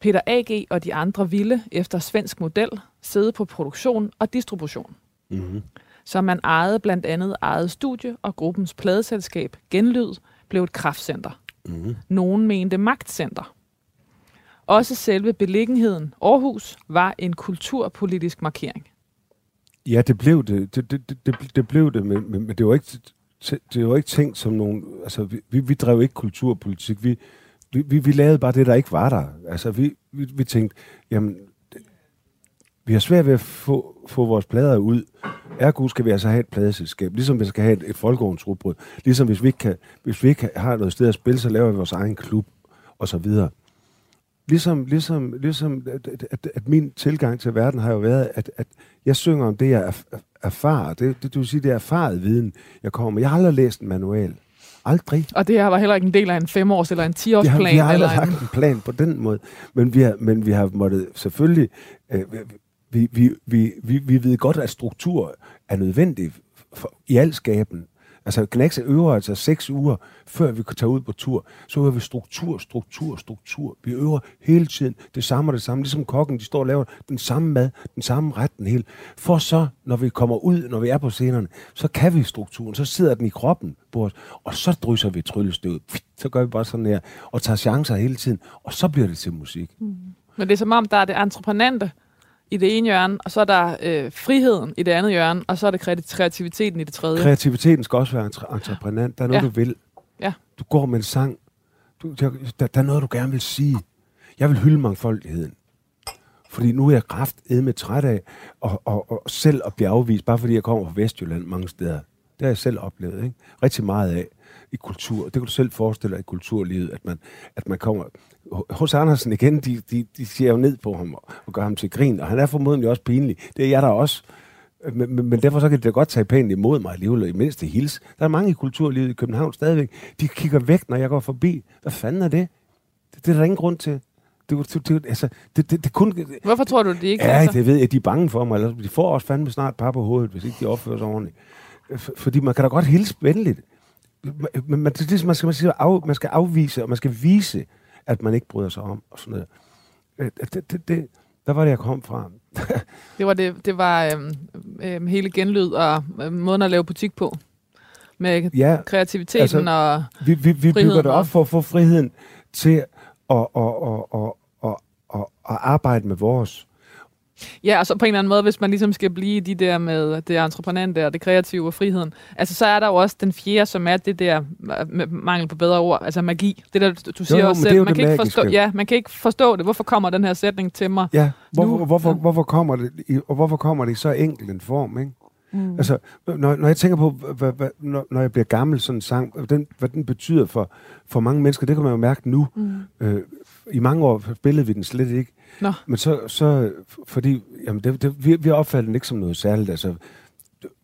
Peter A.G. og de andre ville, efter svensk model, sidde på produktion og distribution. Mm-hmm. Så man ejede blandt andet eget studie, og gruppens pladeselskab Genlyd blev et kraftcenter. Mm-hmm. Nogen mente magtcenter. Også selve beliggenheden, Aarhus, var en kulturpolitisk markering. Ja, det blev det. Det, det, det, det, det blev det, men, men, men det var ikke det var ikke tænkt som nogen... Altså, vi, vi, vi drev ikke kulturpolitik. Vi, vi, vi, vi lavede bare det, der ikke var der. Altså, vi, vi, vi tænkte, jamen, det, vi har svært ved at få, få vores plader ud. Ergo skal vi altså have et pladeselskab. Ligesom vi skal have et, et folkeovnsrugbrød. Ligesom hvis vi, ikke kan, hvis vi ikke har noget sted at spille, så laver vi vores egen klub, og så videre. Ligesom, ligesom, ligesom at, at, at, min tilgang til verden har jo været, at, at jeg synger om det, jeg erfarer. Det, det, det vil sige, det er erfaret viden, jeg kommer med. Jeg har aldrig læst en manual. Aldrig. Og det her var heller ikke en del af en femårs- eller en tiårsplan. vi har eller aldrig en... lagt en plan på den måde. Men vi har, men vi har måttet selvfølgelig... Øh, vi, vi, vi, vi, vi ved godt, at struktur er nødvendig for, i al skaben. Altså, Knacks øver altså seks uger, før vi kan tage ud på tur. Så øver vi struktur, struktur, struktur. Vi øver hele tiden det samme og det samme. Ligesom kokken, de står og laver den samme mad, den samme ret, den hele. For så, når vi kommer ud, når vi er på scenerne, så kan vi strukturen. Så sidder den i kroppen på os, og så drysser vi tryllestøvet. Så gør vi bare sådan her, og tager chancer hele tiden. Og så bliver det til musik. Mm. Men det er som om, der er det entreprenante i det ene hjørne, og så er der øh, friheden i det andet hjørne, og så er det kreati- kreativiteten i det tredje. Kreativiteten skal også være entre- entreprenant. Der er noget, Ja. du vil. Ja. Du går med en sang. Du, der, der, der er noget, du gerne vil sige. Jeg vil hylde mangfoldigheden. Fordi nu er jeg kraft med træt af og, og, og selv at blive afvist, bare fordi jeg kommer fra Vestjylland mange steder. Det har jeg selv oplevet, ikke? Rigtig meget af i kultur. Det kan du selv forestille dig i kulturlivet, at man, at man kommer... Hos Andersen igen, de, de, de ser jo ned på ham og, og gør ham til grin, og han er formodentlig også pinlig. Det er jeg der også. Men, men, men derfor så kan det da godt tage pænt imod mig alligevel, i mindste hils. Der er mange i kulturlivet i København stadigvæk. De kigger væk, når jeg går forbi. Hvad fanden er det? Det, det er der ingen grund til. Det, det, det, altså, det, det, det kun... Hvorfor tror du, de ikke Ja, passer? det ved jeg, de er bange for mig. Eller de får også fandme snart par på hovedet, hvis ikke de opfører sig ordentligt. Fordi man kan da godt hilse venligt. Men man, det ligesom, man skal, man, skal af, man skal afvise, og man skal vise, at man ikke bryder sig om, og sådan noget. Øh, Det, det, det, der var det, jeg kom fra. Det var, det, det var øhm, øhm, hele genlyd og øhm, måden at lave butik på. Med Ja, kreativiteten altså- og... vi, vi, vi bygger det op og- for at få friheden til at, at, at, at, at, at, at arbejde med vores. Ja, og så på en eller anden måde, hvis man ligesom skal blive de der med det entreprenante og det kreative og friheden, altså så er der jo også den fjerde, som er det der, med mangel på bedre ord, altså magi. Det der, du siger Jo, jo, også selv, jo man kan, ikke forstå, ja, man kan ikke forstå det. Hvorfor kommer den her sætning til mig? Ja, hvorfor, Nu- hvorfor, ja. hvorfor kommer det, i, og hvorfor kommer det i så enkel en form, ikke? Mm. Altså, når, når jeg tænker på, hvad, hvad, når, når jeg bliver gammel, sådan en sang, hvad den, hvad den betyder for, for mange mennesker, det kan man jo mærke nu. Mm. Øh, I mange år spillede vi den slet ikke. Nå. Men så, så fordi, jamen det, det, vi, vi opfattede den ikke som noget særligt. Altså,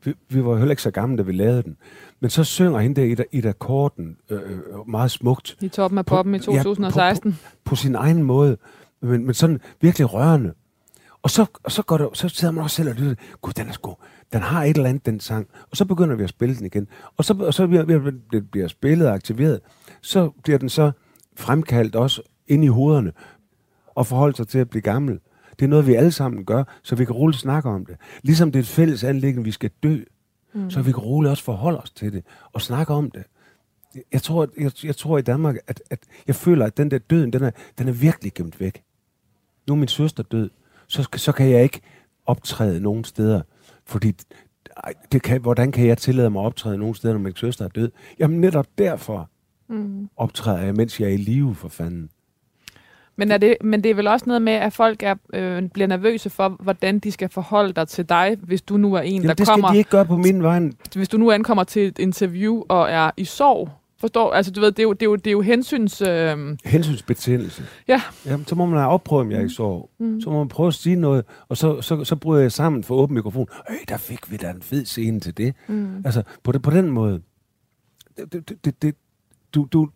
vi, vi var heller ikke så gamle, da vi lavede den. Men så synger hende der Ida, Ida Korten øh, øh, meget smukt I toppen af poppen i Ja, på- 2016. på, på sin egen måde, men, men sådan virkelig rørende. Og så, og så, går det, så sidder man også selv og lytter, gud, den er sgu, den har et eller andet, den sang. Og så begynder vi at spille den igen. Og så, og så bliver, bliver, bliver spillet og aktiveret. Så bliver den så fremkaldt også ind i hovederne og forholde sig til at blive gammel. Det er noget, vi alle sammen gør, så vi kan roligt snakke om det. Ligesom det er et fælles anlæggende, vi skal dø, mm. så vi kan roligt også forholde os til det og snakke om det. Jeg tror, jeg, jeg tror i Danmark, at, at jeg føler, at den der døden, den er, den er virkelig gemt væk. Nu er min søster død, så, så kan jeg ikke optræde nogen steder, fordi ej, det kan, hvordan kan jeg tillade mig at optræde nogen steder, når min søster er død? Jamen netop derfor mm. optræder jeg, mens jeg er i live, for fanden. Men, er det, men det er vel også noget med, at folk er, øh, bliver nervøse for, hvordan de skal forholde dig til dig, hvis du nu er en, Jamen der det skal kommer... de ikke gøre på min vej. hvis du nu ankommer til et interview og er i sorg, forstår, altså du ved, det er jo, det er jo, det er jo hensyns... Øh, Hensynsbetændelse. ja, Jamen, så må man have opprøvet, om jeg er i sorg. Mm. Så må man prøve at sige noget, og så, så, så bryder jeg sammen for åben mikrofon. Øh, der fik vi da en fed scene til det. Mm. Altså, på, det, på den måde. Det, det, det, det, du, du,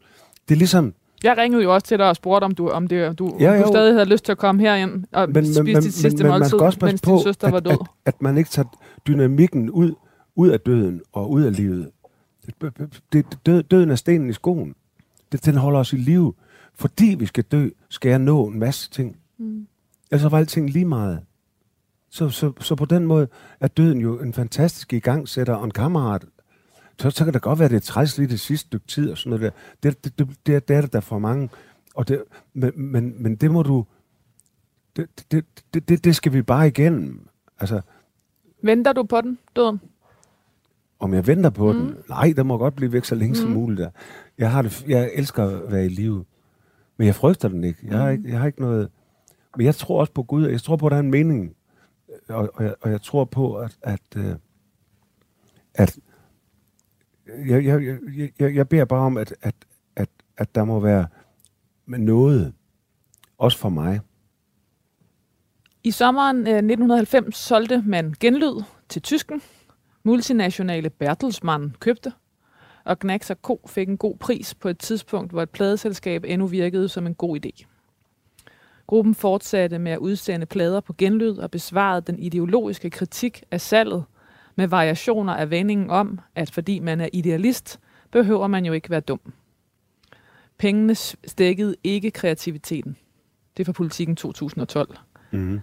det er ligesom... jeg ringede jo også til dig og spurgte, om du, om det, du, Ja, jo. du stadig havde lyst til at komme herind og men, spise dit sidste man måltid, skal også passe mens på, din søster var at, død. at, at man ikke tager dynamikken ud, ud af døden og ud af livet. Det, død, døden er stenen i skoen. Det, den holder os i live. Fordi vi skal dø, skal jeg nå en masse ting. Mm. Ellers var alting lige meget. Så, så, så på den måde er døden jo en fantastisk igangsætter og en kammerat. Så, så kan det godt være, at det er træls lige det sidste stykke tid og sådan noget der. Det, det, det, det, er- det er der for mange. Og det, men, men, men det må du... Det, det, det, det, det skal vi bare igennem. Altså, Venter du på den, døden? om jeg venter på mm. den? Nej, der må godt blive væk så længe mm. som muligt. Der. Jeg, har det, jeg elsker at være i live. Men jeg frygter den ikke. Jeg, har ikke. jeg har ikke noget... Men jeg tror også på Gud, og jeg tror på, at der er en mening. Og, og, jeg, og jeg tror på, at... at, øh, at jeg, jeg, jeg, jeg, beder bare om, at, at, at, at der må være noget, også for mig. I sommeren øh, 1990 solgte man genlyd til tysken. Multinationale Bertelsmann købte, og Gnax Co. fik en god pris på et tidspunkt, hvor et pladeselskab endnu virkede som en god idé. Gruppen fortsatte med at udsende plader på genlyd og besvarede den ideologiske kritik af salget med variationer af vendingen om, at fordi man er idealist, behøver man jo ikke være dum. Pengene stækkede ikke kreativiteten. Det er fra politikken 2012. Mm-hmm.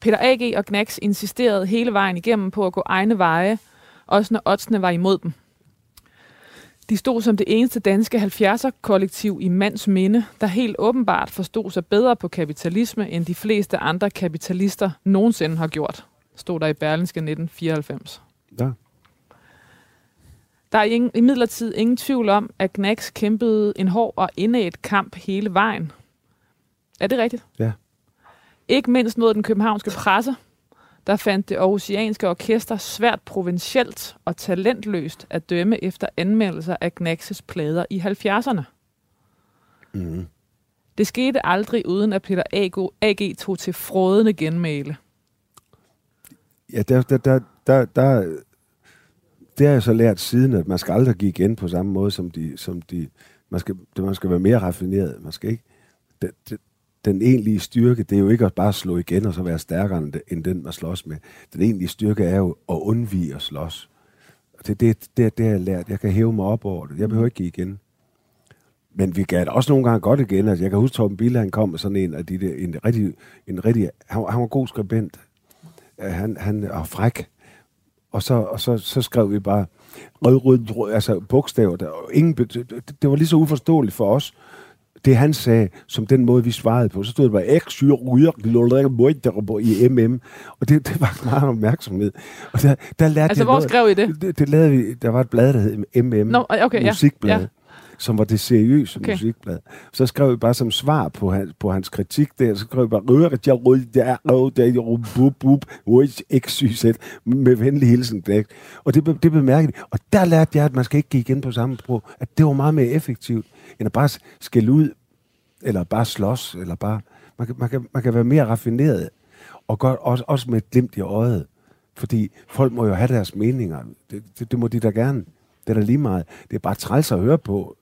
Peter A.G. og Gnax insisterede hele vejen igennem på at gå egne veje, også når oddsene var imod dem. De stod som det eneste danske 70'er-kollektiv i mands minde, der helt åbenbart forstod sig bedre på kapitalisme, end de fleste andre kapitalister nogensinde har gjort, stod der i Berlinske 1994. Ja. Der er ingen, imidlertid ingen tvivl om, at Gnax kæmpede en hård og indædt kamp hele vejen. Er det rigtigt? Ja. Ikke mindst mod den københavnske presse, der fandt det aarhusianske orkester svært provincielt og talentløst at dømme efter anmeldelser af Gnaxes plader i 70'erne. Mm-hmm. Det skete aldrig uden at Peter A.G. AG tog til frådende genmæle. Ja, der, der, der, der, der, det har jeg så lært siden, at man skal aldrig give igen på samme måde, som de, som de man, skal, det- man skal være mere raffineret. Man skal ikke, det, det, den egentlige styrke, det er jo ikke at bare slå igen og så være stærkere end, den, man slås med. Den egentlige styrke er jo at undvige at slås. Og det, det, det, det har jeg lært. Jeg kan hæve mig op over det. Jeg behøver ikke give igen. Men vi gav det også nogle gange godt igen. Altså, jeg kan huske, Torben Bille, han kom med sådan en af de der, en rigtig, en rigtig han, var- han var god skribent. Han, han er fræk. Og så, og så, så skrev vi bare rød, rød, altså bogstaver. Der, og ingen, det, det var lige så uforståeligt for os. det han sagde, som den måde, vi svarede på. Så stod det bare, ek syre ryger, i MM. Og det, det var meget opmærksomhed. Og der, der lærte altså, hvor noget. skrev I det? det? Det lavede vi, der var et blad, der hed MM, Nå, okay, ja. musikblad. Ja. Som var det seriøse Okay. musikblad. Så skrev vi bare som svar på hans, på hans kritik der, så skrev vi bare, rører jeg rød der, rød der, bub, bub, sygt, med venlig hilsen. Der. Og det, det bemærkede de. Og der lærte jeg, at man skal ikke gik ind på samme sprog. At det var meget mere effektivt, end at bare skælde ud, eller bare slås, eller bare... Man kan, man kan, man kan være mere raffineret, og godt, også, også med et glimt i øjet. Fordi folk må jo have deres meninger. Det, det, det må de da gerne. Det er da lige meget. Det er bare træls at høre på,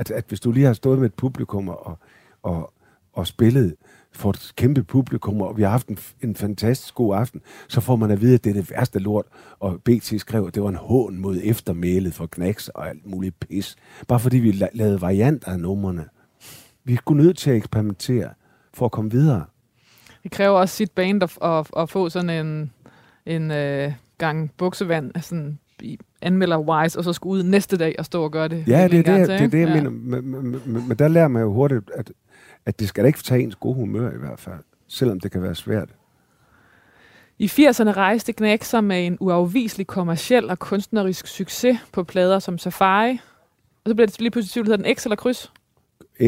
at, at hvis du lige har stået med et publikum og, og, og spillet for et kæmpe publikum, og vi har haft en, en fantastisk god aften, så får man at vide, at det er det værste lort. Og BT skrev, at det var en hån mod eftermælet for knæks og alt muligt pis. Bare fordi vi la- lavede varianter af numrene. Vi er nødt til at eksperimentere for at komme videre. Det kræver også sit band at, at, at få sådan en, en øh, gang buksevand sådan i anmelder-wise, og så skulle ud næste dag og stå og gøre det. Ja, det er det, til, det, er det jeg ikke? mener. Men, men, men, men der lærer man jo hurtigt, at, at det skal da ikke tage ens gode humør i hvert fald. Selvom det kan være svært. I 80'erne rejste Knæk sig med en uafviselig kommerciel og kunstnerisk succes på plader som Safari. Og så bliver det lige pludselig hedder den X eller kryds.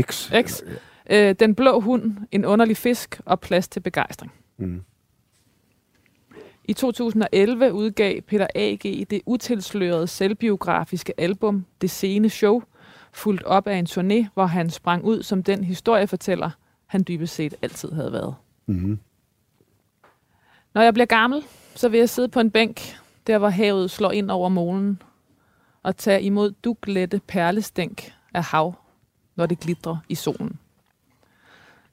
X. X. Eller, Øh, den blå hund, en underlig fisk og plads til begejstring. ja. mm. I 2011 udgav Peter A.G. det utilslørede selvbiografiske album Det Sene Show, fulgt op af en turné, hvor han sprang ud som den historiefortæller, han dybest set altid havde været. Mm-hmm. Når jeg bliver gammel, så vil jeg sidde på en bænk, der hvor havet slår ind over molen, og tage imod duglette perlestænk af hav, når det glitrer i solen.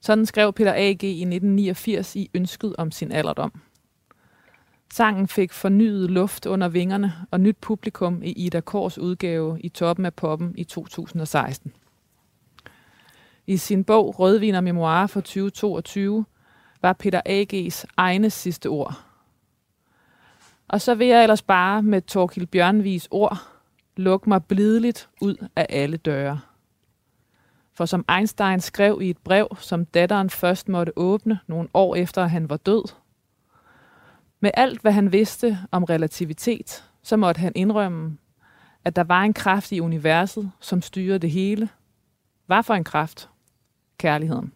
Sådan skrev Peter A.G. i 1989 i Ønsket om sin alderdom. Sangen fik fornyet luft under vingerne og nyt publikum i Ida Kors udgave i Toppen af Poppen i 2016. I sin bog Rødvin og Memoirer fra 2022 var Peter A.G.'s egne sidste ord. Og så vil jeg ellers bare med Torkild Bjørnvis ord lukke mig blideligt ud af alle døre. For som Einstein skrev i et brev, som datteren først måtte åbne nogle år efter, at han var død, med alt, hvad han vidste om relativitet, så måtte han indrømme, at der var en kraft i universet, som styrede det hele. Hvad for en kraft? Kærligheden.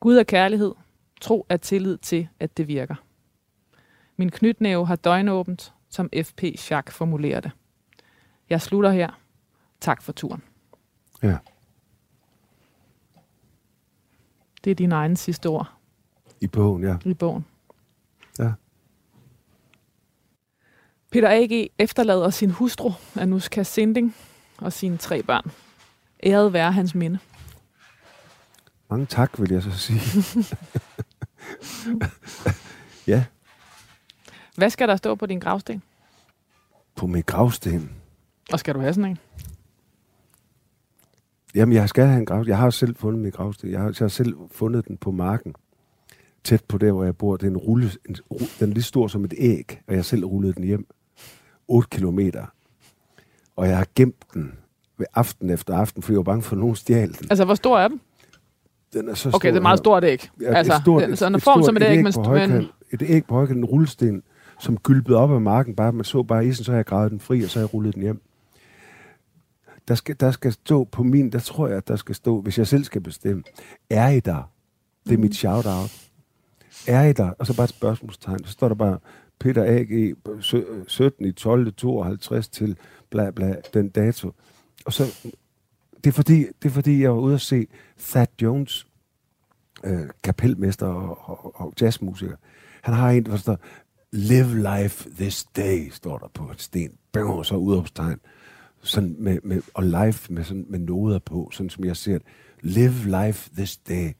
Gud er kærlighed. Tro er tillid til, at det virker. Min knytnæve har døgnåbent, som F.P. Schack formulerer det. Jeg slutter her. Tak for turen. Ja. Det er dine egne sidste ord I bogen, ja. i bogen. Ja. Peter A.G. efterlader sin hustru, Anushka Sinding, og sine tre børn. Æret være hans minde. Mange tak, vil jeg så sige. ja, Hvad skal der stå på din gravsten? på min gravsten. Og skal du have sådan en? Jamen, jeg skal have en gravsten. Jeg har selv fundet min gravsten. Jeg har, jeg har selv fundet den på marken. Tæt på der, hvor jeg bor. Det er en rulle, en, den er lige stor som et æg, og jeg selv rullet den hjem. 8 kilometer. Og jeg har gemt den ved aften efter aften, fordi jeg var bange for, at nogen stjal den. Altså, hvor stor er den? Den er så Okay, det er meget stort æg. Ja, altså, et stort, den, sådan en form som et æg, men, højkant, et æg på højkant, en rullesten, som gylpede op af marken. Bare, man så bare isen, så har jeg gravet den fri, og så har jeg rullet den hjem. Der skal, der skal stå på min, der tror jeg, der skal stå, hvis jeg selv skal bestemme, er I der? Det er mit shout-out. Er I der? Og så bare et spørgsmålstegn. Så står der bare, Peter A.G. 17 i 12. 52 til bla bla, den dato. Og så, det er fordi, det er fordi jeg var ude at se Thad Jones, øh, kapelmester og, og, og jazzmusiker. Han har en, der står, Live life this day, står der på et sten. Bang, og så udopstegn. Sådan med, med, og live med, sådan, med noder på, sådan som jeg ser det. Live life this day.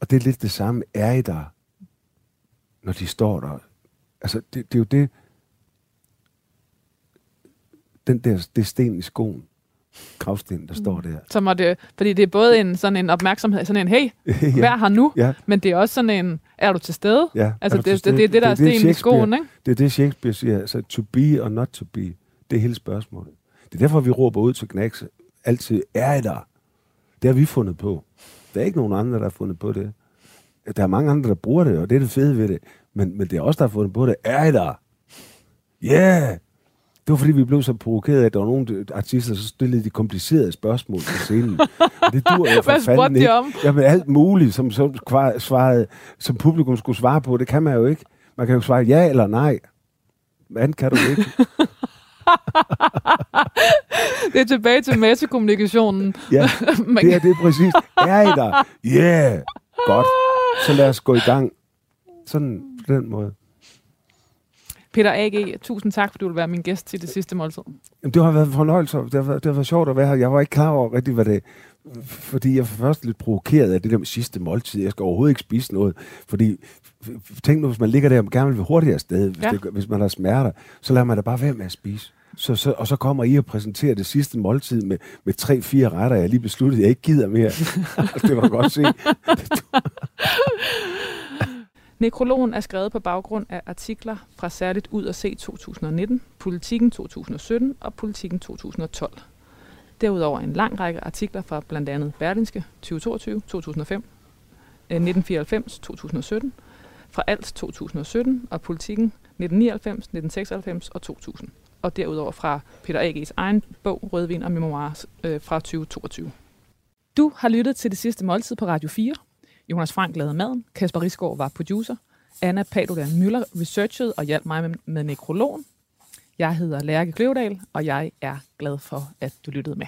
Og det er lidt det samme. Er I der, når de står der? Altså, det, det er jo det, den der, det sten i skoen, gravsten, der står der. så må det, fordi det er både en, sådan en opmærksomhed, sådan en, hey, ja, vær her nu, ja, men det er også sådan en, er du til stede? ja. Altså, Er det, til det, det, er det, der er stenen i skoen, ikke? Det er det, Shakespeare siger. Altså, to be or not to be. Det er hele spørgsmålet. Det er derfor, vi råber ud til Knacks. Altid, er I der? Det har vi fundet på. Der er ikke nogen andre, der har fundet på det. Der er mange andre, der bruger det, og det er det fede ved det. Men, men det er også der har fundet på det. Er I der? Ja! Yeah! Det var fordi, vi blev så provokeret af, at der var nogle artister, så stillede de komplicerede spørgsmål på scenen. Det dur jeg for Hvad fanden de ikke. om? Jamen alt muligt, som, som, svarede, som publikum skulle svare på. Det kan man jo ikke. Man kan jo svare ja eller nej. Andet kan du ikke. Det er tilbage til massekommunikationen. Ja, det er det præcis. Er I der? Yeah. godt. Så lad os gå i gang. Sådan på den måde. Peter A.G., tusind tak, fordi du vil være min gæst til det sidste måltid. Jamen, det har været en fornøjelse. Det har været, det har været sjovt at være her. Jeg var ikke klar over rigtig, hvad det... Fordi jeg først lidt provokeret af det der med sidste måltid. Jeg skal overhovedet ikke spise noget. Fordi tænk nu, hvis man ligger der og gerne vil hurtigere sted, hvis, ja. det, hvis man har smerter, så lader man da bare være med at spise. Så, så, og så kommer I og præsenterer det sidste måltid med, med tre-fire retter, jeg lige besluttede, jeg ikke gider mere. det var godt se. Nekrologen er skrevet på baggrund af artikler fra særligt Ud og se 2019, Politikken 2017 og Politikken 2012. Derudover en lang række artikler fra blandt andet Berlinske 2022, 2005, 1994, 2017, fra Alt 2017 og Politikken 1999, 1996 og 2000. Og derudover fra Peter A.G.'s egen bog Rødvin og Memoirs øh, fra 2022. Du har lyttet til det sidste måltid på Radio 4. Jonas Frank lavede maden, Kasper Risgaard var producer, Anna Padudan Møller researchede og hjalp mig med, med nekrologen. Jeg hedder Lærke Kløvedal, og jeg er glad for, at du lyttede med.